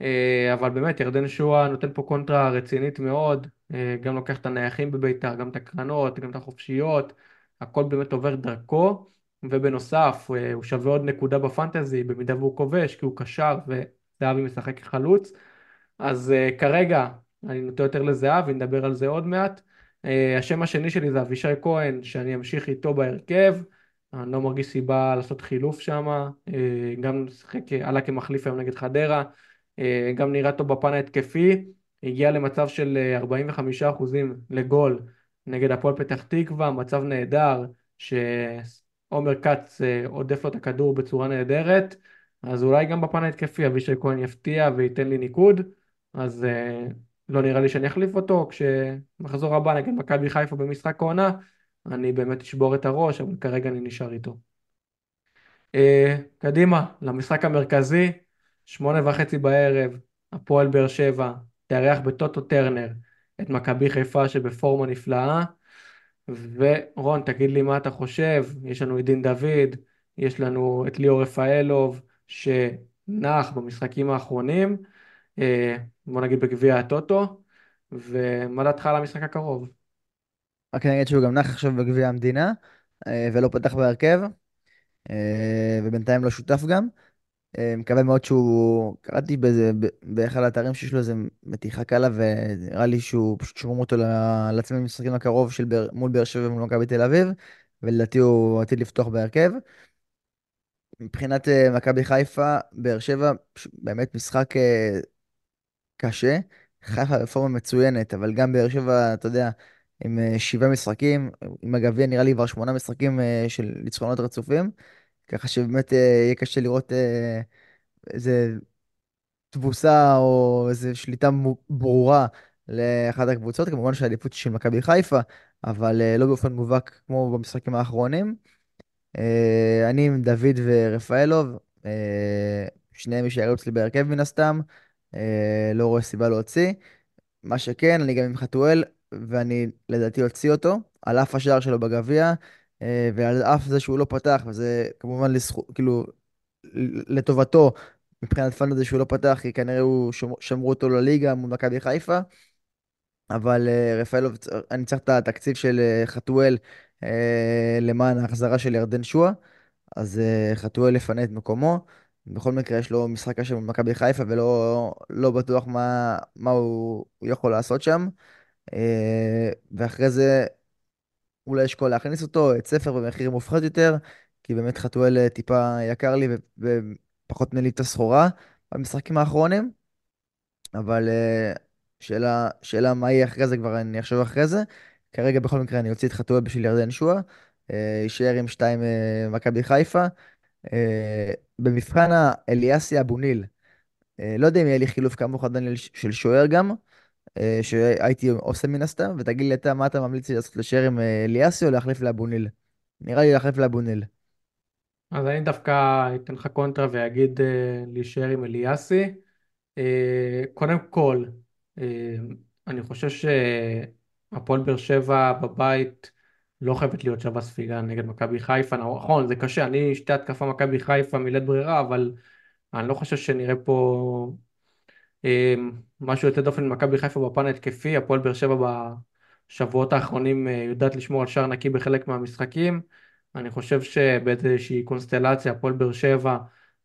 Speaker 2: אה, אבל באמת, ירדן שואה נותן פה קונטרה רצינית מאוד, אה, גם לוקח את הנייחים בביתר, גם את הקרנות, גם את החופשיות, הכל באמת עובר דרכו, ובנוסף, אה, הוא שווה עוד נקודה בפנטזי, במידה והוא כובש, כי הוא קשר וזהבי משחק כחלוץ. אז כרגע אני נוטה יותר לזהבי, נדבר על זה עוד מעט. השם השני שלי זה אבישי כהן, שאני אמשיך איתו בהרכב. אני לא מרגיש סיבה לעשות חילוף שם, גם משחק, עלה כמחליף היום נגד חדרה. אה, גם נראה טוב בפן ההתקפי, הגיע למצב של 45% אה, לגול נגד הפועל פתח תקווה, מצב נהדר, שעומר כץ אה, עודף לו את הכדור בצורה נהדרת, אז אולי גם בפן ההתקפי אבישי כהן יפתיע וייתן לי ניקוד, אז לא נראה לי שאני אחליף אותו, כשמחזור הבא נגד מכבי חיפה במשחק העונה, אני באמת אשבור את הראש, אבל כרגע אני נשאר איתו. קדימה, למשחק המרכזי, שמונה וחצי בערב, הפועל באר שבע, תארח בטוטו טרנר את מכבי חיפה שבפורמה נפלאה. ורון, תגיד לי מה אתה חושב, יש לנו את דין דוד, יש לנו את ליאור רפאלוב, שנח במשחקים האחרונים, אה, בוא נגיד בגביע הטוטו, ומה דעתך על המשחק הקרוב?
Speaker 3: רק אני אגיד שהוא גם נח עכשיו בגביע המדינה, אה, ולא פתח בהרכב, אה, ובינתיים לא שותף גם. אה, מקווה מאוד שהוא, קראתי באיזה, באחד האתרים שיש לו איזה מתיחה קלה, ונראה לי שהוא פשוט שומר אותו לעצמי במשחקים הקרוב של בר, מול באר שבע ומול מכבי תל אביב, ולדעתי הוא עתיד לפתוח בהרכב. מבחינת uh, מכבי חיפה, באר שבע, באמת משחק uh, קשה. חיפה רפורמה מצוינת, אבל גם באר שבע, אתה יודע, עם שבעה משחקים, עם הגביע נראה לי כבר שמונה משחקים של ניצחונות רצופים. ככה שבאמת אה, יהיה קשה לראות אה, איזה תבוסה או איזה שליטה ברורה לאחת הקבוצות. כמובן שהעדיפות של מכבי חיפה, אבל אה, לא באופן מובהק כמו במשחקים האחרונים. אני עם דוד ורפאלוב, שניהם יישארו אצלי בהרכב מן הסתם, לא רואה סיבה להוציא. מה שכן, אני גם עם חתואל, ואני לדעתי אוציא אותו, על אף השער שלו בגביע. אה, ועל אף זה שהוא לא פתח, וזה כמובן לזכות, כאילו, לטובתו מבחינת פאנל שהוא לא פתח, כי כנראה הוא שמרו אותו לליגה מול מכבי חיפה. אבל uh, רפאלוב, אני צריך את התקציב של uh, חתואל למען ההחזרה של ירדן שואה, אז חתואל יפנה את מקומו. בכל מקרה, יש לו משחק קשה מול מכבי חיפה, ולא לא בטוח מה, מה הוא, הוא יכול לעשות שם. ואחרי זה אולי אשקול להכניס אותו, את ספר במחיר מופחת יותר, כי באמת חתואל אה, טיפה יקר לי ופחות מניב את הסחורה במשחקים האחרונים. אבל אה, שאלה, שאלה מה יהיה אחרי זה, כבר אני אחשוב אחרי זה. כרגע בכל מקרה אני אוציא את חתואל בשביל ירדן שואה, אה, יישאר עם שתיים מכבי חיפה. במבחן האליאסי אבו ניל, לא יודע אם יהיה לי חילוף כמוך דניאל של שוער גם, שהייתי עושה מן הסתם, ותגיד לי אתה מה אתה ממליץ לי לעשות לשאר עם אה, אליאסי או להחליף לאבוניל? נראה לי להחליף לאבוניל.
Speaker 2: אז אני דווקא אתן לך קונטרה ואגיד אה, להישאר עם אליאסי. קודם כל, אני חושב שהפועל באר שבע בבית לא חייבת להיות שווה ספיגה נגד מכבי חיפה. נכון, זה קשה, אני שתי התקפה מכבי חיפה מלית ברירה, אבל אני לא חושב שנראה פה משהו יוצא דופן ממכבי חיפה בפן ההתקפי, הפועל באר שבע בשבועות האחרונים אה, יודעת לשמור על שער נקי בחלק מהמשחקים. אני חושב שבאיזושהי קונסטלציה הפועל באר שבע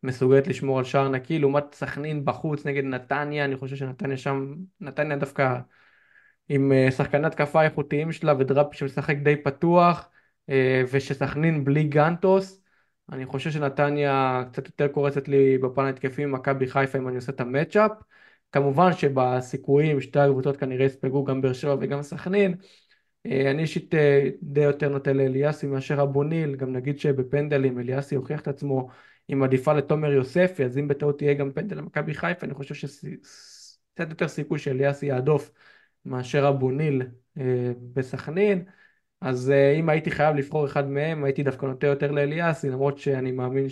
Speaker 2: מסוגלת לשמור על שער נקי, לעומת סכנין בחוץ נגד נתניה, אני חושב שנתניה שם, נתניה דווקא עם אה, שחקני התקפה איכותיים שלה ודראפ שמשחק די פתוח, אה, ושסכנין בלי גנטוס. אני חושב שנתניה קצת יותר קורצת לי בפן ההתקפי ממכבי חיפה אם אני עושה את המצ'אפ. כמובן שבסיכויים שתי הקבוצות כנראה יספגו גם באר שבע וגם סכנין. אה, אני אישית אה, די יותר נוטה לאליאסי מאשר אבו ניל, גם נגיד שבפנדלים אליאסי הוכיח את עצמו עם עדיפה לתומר יוספי, אז אם בטעות תהיה גם פנדל למכבי חיפה, אני חושב שקצת יותר סיכוי שאליאסי יהדוף מאשר אבו ניל אה, בסכנין. אז אם הייתי חייב לבחור אחד מהם, הייתי דווקא נוטה יותר לאליאסי, למרות שאני מאמין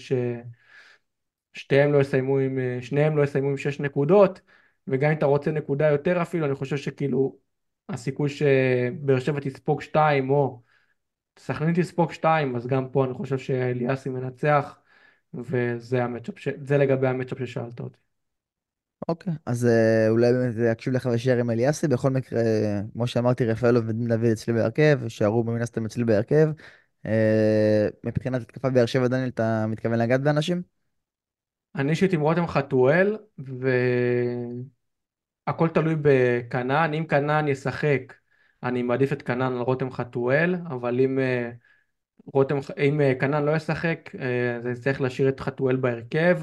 Speaker 2: ששניהם לא יסיימו עם, שניהם לא יסיימו עם שש נקודות. וגם אם אתה רוצה נקודה יותר אפילו, אני חושב שכאילו הסיכוי שבאר שבע תספוג שתיים או סכנין תספוג שתיים, אז גם פה אני חושב שאליאסי מנצח וזה המצ'אפ, ש... זה לגבי המצ'אפ ששאלת אותי.
Speaker 3: אוקיי, אז אה, אולי באמת אקשיב לך ושאר עם אליאסי. בכל מקרה, כמו שאמרתי, רפאלוב ודין דוד אצלי בהרכב, שערו מן הסתם אצלי בהרכב. אה, מבחינת התקפה באר שבע, דניאל, אתה מתכוון לגעת באנשים?
Speaker 2: אני אישית עם רותם חתואל, והכל תלוי בכנען, אם כנען ישחק, אני מעדיף את כנען על רותם חתואל, אבל אם אה, רותם, אם אה, כנען לא ישחק, אה, אז צריך להשאיר את חתואל בהרכב.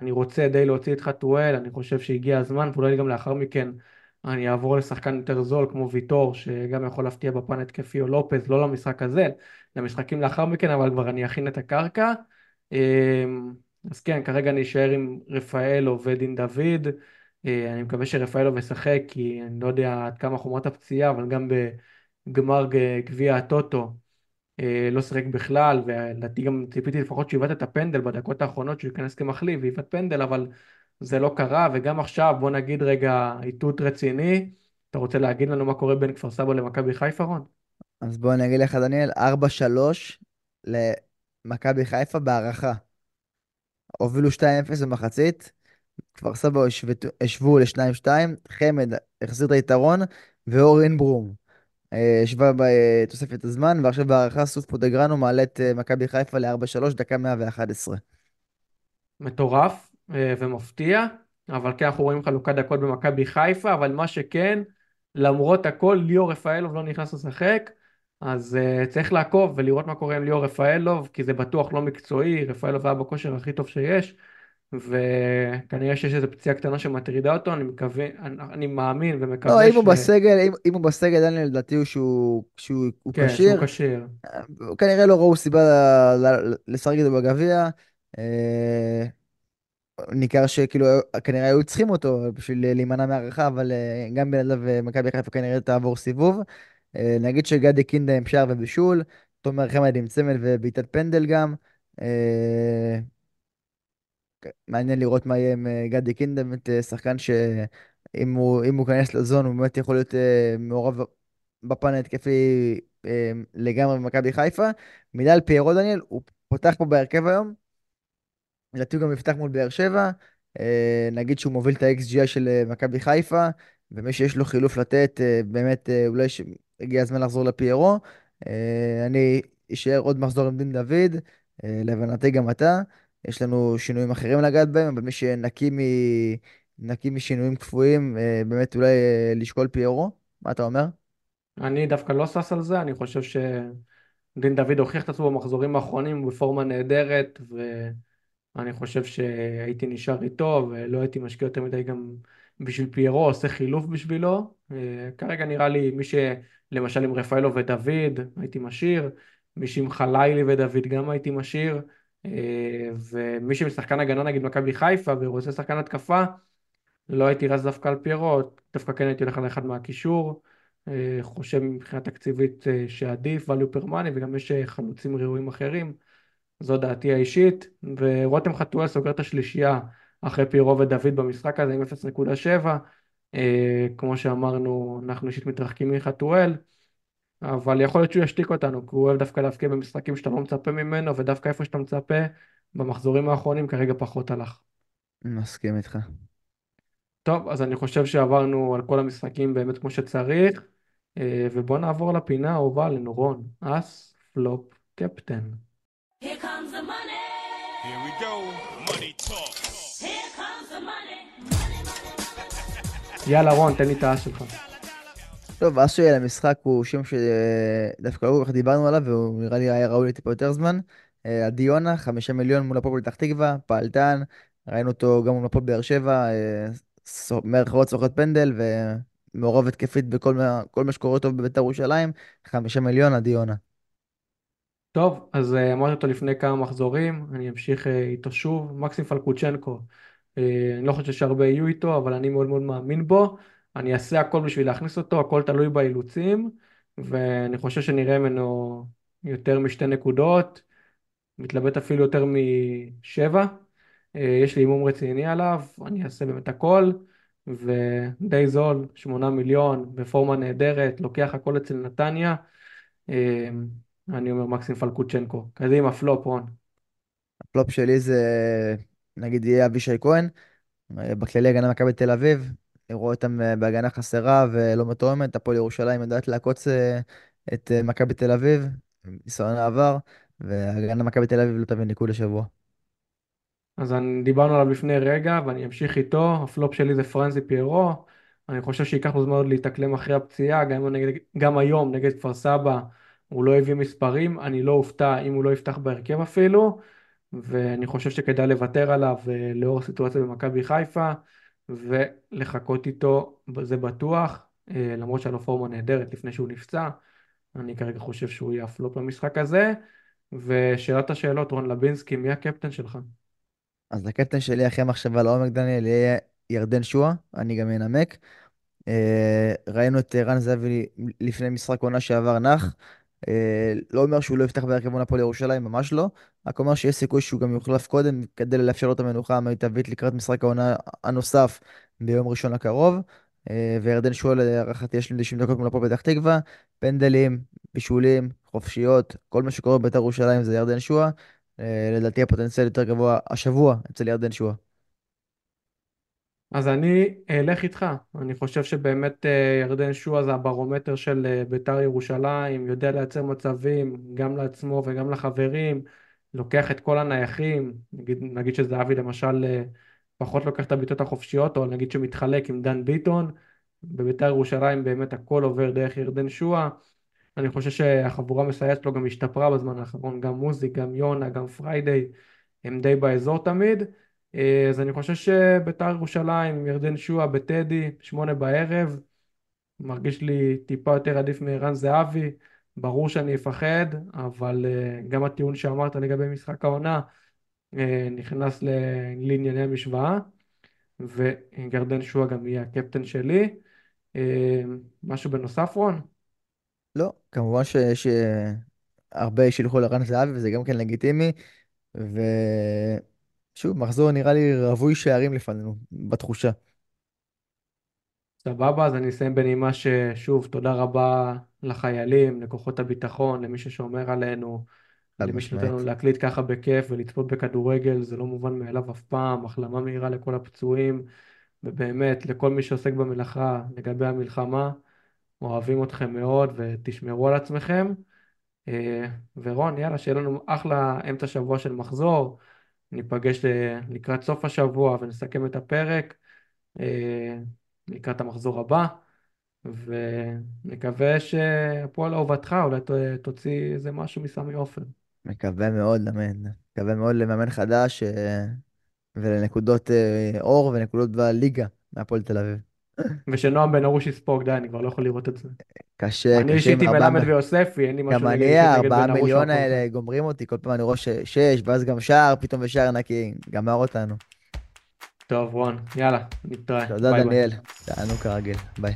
Speaker 2: אני רוצה די להוציא את חתואל, אני חושב שהגיע הזמן, ואולי גם לאחר מכן אני אעבור לשחקן יותר זול כמו ויטור, שגם יכול להפתיע בפן התקפי או לופז, לא למשחק הזה, למשחקים לאחר מכן, אבל כבר אני אכין את הקרקע. אז כן, כרגע אני אשאר עם רפאלו ודין דוד. אה, אני מקווה שרפאלו ישחק, כי אני לא יודע עד כמה חומרת הפציעה, אבל גם בגמר גביע הטוטו אה, לא שיחק בכלל, ולדעתי גם ציפיתי לפחות שיבעט את הפנדל בדקות האחרונות שהוא ייכנס כמחליף ויבעט פנדל, אבל זה לא קרה, וגם עכשיו בוא נגיד רגע איתות רציני. אתה רוצה להגיד לנו מה קורה בין כפר סבא למכבי חיפה, רון?
Speaker 3: אז בוא אני אגיד לך, דניאל, 4-3 למכבי חיפה בהערכה. הובילו 2-0 במחצית, כפר סבא השוו ל-2-2, חמד החזיר את היתרון, ואור אינברום השווה אה, בתוספת הזמן, ועכשיו בהערכה סוף פוטגרנו מעלה את אה, מכבי חיפה ל-4-3, דקה 111.
Speaker 2: מטורף אה, ומפתיע, אבל כן אנחנו רואים חלוקת דקות במכבי חיפה, אבל מה שכן, למרות הכל ליאור רפאלוב לא נכנס לשחק, אז uh, צריך לעקוב ולראות מה קורה עם ליאור רפאלוב, כי זה בטוח לא מקצועי, רפאלוב היה בכושר הכי טוב שיש, וכנראה שיש איזו פציעה קטנה שמטרידה אותו, אני מקווה, אני, אני מאמין ומקווה
Speaker 3: לא, ש... אם הוא בסגל, אם, אם הוא בסגל, דניאל, לדעתי הוא שהוא כשיר.
Speaker 2: כן, שהוא כשיר.
Speaker 3: כנראה לא ראו סיבה לשחק זה בגביע. אה, ניכר שכאילו כנראה היו צריכים אותו בשביל להימנע מהערכה, אבל אה, גם בלעדיו מכבי חיפה כנראה תעבור סיבוב. אה, נגיד שגדי קינדה עם שער ובישול, תומר חמד עם צמד ובעיטת פנדל גם. מעניין לראות מה יהיה עם אה, גדי קינדה, באמת אה, שחקן שאם הוא, הוא ייכנס לזון הוא באמת יכול להיות אה, מעורב בפן ההתקפי לגמרי במכבי חיפה. מילה על פיירו דניאל, הוא פותח פה בהרכב היום, לדעתי הוא גם יפתח מול באר שבע. נגיד שהוא מוביל את ה-XGI של מכבי חיפה, ומי שיש לו חילוף לתת, באמת אולי הגיע הזמן לחזור לפיירו. אני אשאר עוד מחזור עם דין דוד, להבנתי גם אתה. יש לנו שינויים אחרים לגעת בהם, אבל מי שנקי מ... נקי משינויים קפואים, אה, באמת אולי אה, לשקול פיירו. מה אתה אומר?
Speaker 2: אני דווקא לא שש על זה, אני חושב שדין דוד הוכיח את עצמו במחזורים האחרונים, בפורמה נהדרת, ואני חושב שהייתי נשאר איתו, ולא הייתי משקיע יותר מדי גם בשביל פיירו, עושה חילוף בשבילו. אה, כרגע נראה לי מי שלמשל עם רפאלו ודוד, הייתי משאיר, מי שעם חלילי ודוד גם הייתי משאיר. אה, ומי שמשחקן הגנה נגיד מכבי חיפה ורוצה שחקן התקפה לא הייתי רץ דווקא על פיירו, דווקא כן הייתי הולך על אחד מהקישור. אה, חושב מבחינה תקציבית אה, שעדיף value per money וגם יש חלוצים ראויים אחרים. זו דעתי האישית. ורותם חתואל סוגר את השלישייה אחרי פיירו ודוד במשחק הזה עם 0.7 כמו שאמרנו אנחנו אישית מתרחקים מחתואל אבל יכול להיות שהוא ישתיק אותנו, כי הוא אוהב דווקא להפקיע במשחקים שאתה לא מצפה ממנו, ודווקא איפה שאתה מצפה, במחזורים האחרונים כרגע פחות הלך.
Speaker 3: מסכים איתך.
Speaker 2: טוב, אז אני חושב שעברנו על כל המשחקים באמת כמו שצריך, אה, ובואו נעבור לפינה האהובה לנורון, אס פלופ קפטן. יאללה רון, תן לי את האס שלך.
Speaker 3: טוב, האס שלי למשחק הוא שם שדווקא לא כל כך דיברנו עליו, והוא נראה לי היה ראוי לטיפה יותר זמן. אה, עדיונה, חמישה מיליון מול הפועל פתח תקווה, פעלתן, ראינו אותו גם מול הפועל באר שבע, אה, מערכות סוחט פנדל ומעורב התקפית בכל מה, מה שקורה טוב בבית"ר ירושלים, חמישה מיליון עדיונה.
Speaker 2: טוב, אז אה, אמרתי אותו לפני כמה מחזורים, אני אמשיך איתו שוב, מקסים פלקוצ'נקו. אני לא חושב שהרבה יהיו איתו, אבל אני מאוד מאוד מאמין בו. אני אעשה הכל בשביל להכניס אותו, הכל תלוי באילוצים, ואני חושב שנראה ממנו יותר משתי נקודות, מתלבט אפילו יותר משבע. אה, יש לי הימום רציני עליו, אני אעשה באמת הכל, ודי זול, שמונה מיליון, בפורמה נהדרת, לוקח הכל אצל נתניה. אה, אני אומר מקסים פלקוצ'נקו. קדימה, פלופ, רון.
Speaker 3: הפלופ שלי זה, נגיד, יהיה אבישי כהן. אה, בכללי הגנה מכבי תל אביב. רואה אותם אה, בהגנה חסרה ולא מתואמת. הפועל ירושלים יודעת לעקוץ אה, את מכבי תל אביב, ניסיון העבר, והגנה מכבי תל אביב לא תביא ניקוד לשבוע.
Speaker 2: אז אני, דיברנו עליו לפני רגע ואני אמשיך איתו, הפלופ שלי זה פרנזי פיירו, אני חושב שייקח לו זמן עוד להתאקלם אחרי הפציעה, גם, נגד, גם היום נגד כפר סבא הוא לא הביא מספרים, אני לא אופתע אם הוא לא יפתח בהרכב אפילו, ואני חושב שכדאי לוותר עליו אה, לאור הסיטואציה במכבי חיפה, ולחכות איתו, זה בטוח, אה, למרות שהיה לו פורמה נהדרת לפני שהוא נפצע, אני כרגע חושב שהוא יהיה הפלופ במשחק הזה, ושאלת השאלות, רון לבינסקי, מי הקפטן שלך?
Speaker 3: אז הקפטן שלי אחרי מחשבה לעומק, דניאל, יהיה ירדן שואה, אני גם אנמק. אה, ראינו את רן זהבי לפני משחק עונה שעבר נח. אה, לא אומר שהוא לא יפתח בהרכב מול הפועל ירושלים, ממש לא. רק אומר שיש סיכוי שהוא גם יוחלף קודם כדי לאפשר לו את המנוחה המיטבית לקראת משחק העונה הנוסף ביום ראשון הקרוב. אה, וירדן שועה להערכתי יש לי 90 דקות מול הפועל פתח תקווה. פנדלים, בישולים, חופשיות, כל מה שקורה בבית"ר ירושלים זה ירדן שועה. אה, לדעתי הפוטנציאל יותר גבוה השבוע אצל ירדן שועה.
Speaker 2: אז אני אלך איתך, אני חושב שבאמת אה, ירדן שועה זה הברומטר של אה, בית"ר ירושלים, יודע לייצר מצבים גם לעצמו וגם לחברים, לוקח את כל הנייחים, נגיד, נגיד שזהבי למשל אה, פחות לוקח את הבעיטות החופשיות, או נגיד שמתחלק עם דן ביטון, בבית"ר ירושלים באמת הכל עובר דרך ירדן שועה, אני חושב שהחבורה המסייעת שלו גם השתפרה בזמן האחרון, גם מוזי, גם יונה, גם פריידיי, הם די באזור תמיד. אה, אז אני חושב שבית"ר ירושלים ירדן שועה בטדי, שמונה בערב, מרגיש לי טיפה יותר עדיף מערן זהבי, ברור שאני אפחד, אבל אה, גם הטיעון שאמרת לגבי משחק העונה אה, נכנס לענייני המשוואה, וירדן שועה גם יהיה הקפטן שלי. משהו בנוסף רון?
Speaker 3: לא, כמובן שיש הרבה שילכו לרן זהבי וזה גם כן לגיטימי. ושוב, מחזור נראה לי רווי שערים לפנינו, בתחושה.
Speaker 2: סבבה, אז אני אסיים בנימה ששוב, תודה רבה לחיילים, לכוחות הביטחון, למי ששומר עלינו,
Speaker 3: חד
Speaker 2: למי שנותן לנו. להקליט ככה בכיף ולצפות בכדורגל, זה לא מובן מאליו אף פעם, החלמה מהירה לכל הפצועים, ובאמת, לכל מי שעוסק במלאכה לגבי המלחמה, אוהבים אתכם מאוד ותשמרו על עצמכם. אה, ורון, יאללה, שיהיה לנו אחלה אמצע שבוע של מחזור, ניפגש לקראת סוף השבוע ונסכם את הפרק. אה, לקראת המחזור הבא, ונקווה שהפועל אהובתך אולי תוציא איזה משהו מסמי עופר.
Speaker 3: מקווה מאוד, אמן. מקווה מאוד למאמן חדש אה, ולנקודות אה, אור ונקודות בליגה מהפועל תל אביב.
Speaker 2: ושנועם בן ארוש יספוג, די, אני כבר לא יכול לראות את זה.
Speaker 3: קשה,
Speaker 2: אני
Speaker 3: קשה
Speaker 2: אישית
Speaker 3: עם ארבעה...
Speaker 2: מלמד ויוספי, אין לי משהו
Speaker 3: גם
Speaker 2: נגד-
Speaker 3: אני,
Speaker 2: בן ארוש או
Speaker 3: מיליון
Speaker 2: הפועל
Speaker 3: האלה
Speaker 2: חיפה.
Speaker 3: גומרים אותי, כל פעם אני רואה שש, ואז גם שער, פתאום בשער נקי, גמר אותנו.
Speaker 2: טוב, רון, יאללה, נתראה.
Speaker 3: תודה. דניאל. תענו כרגיל. ביי.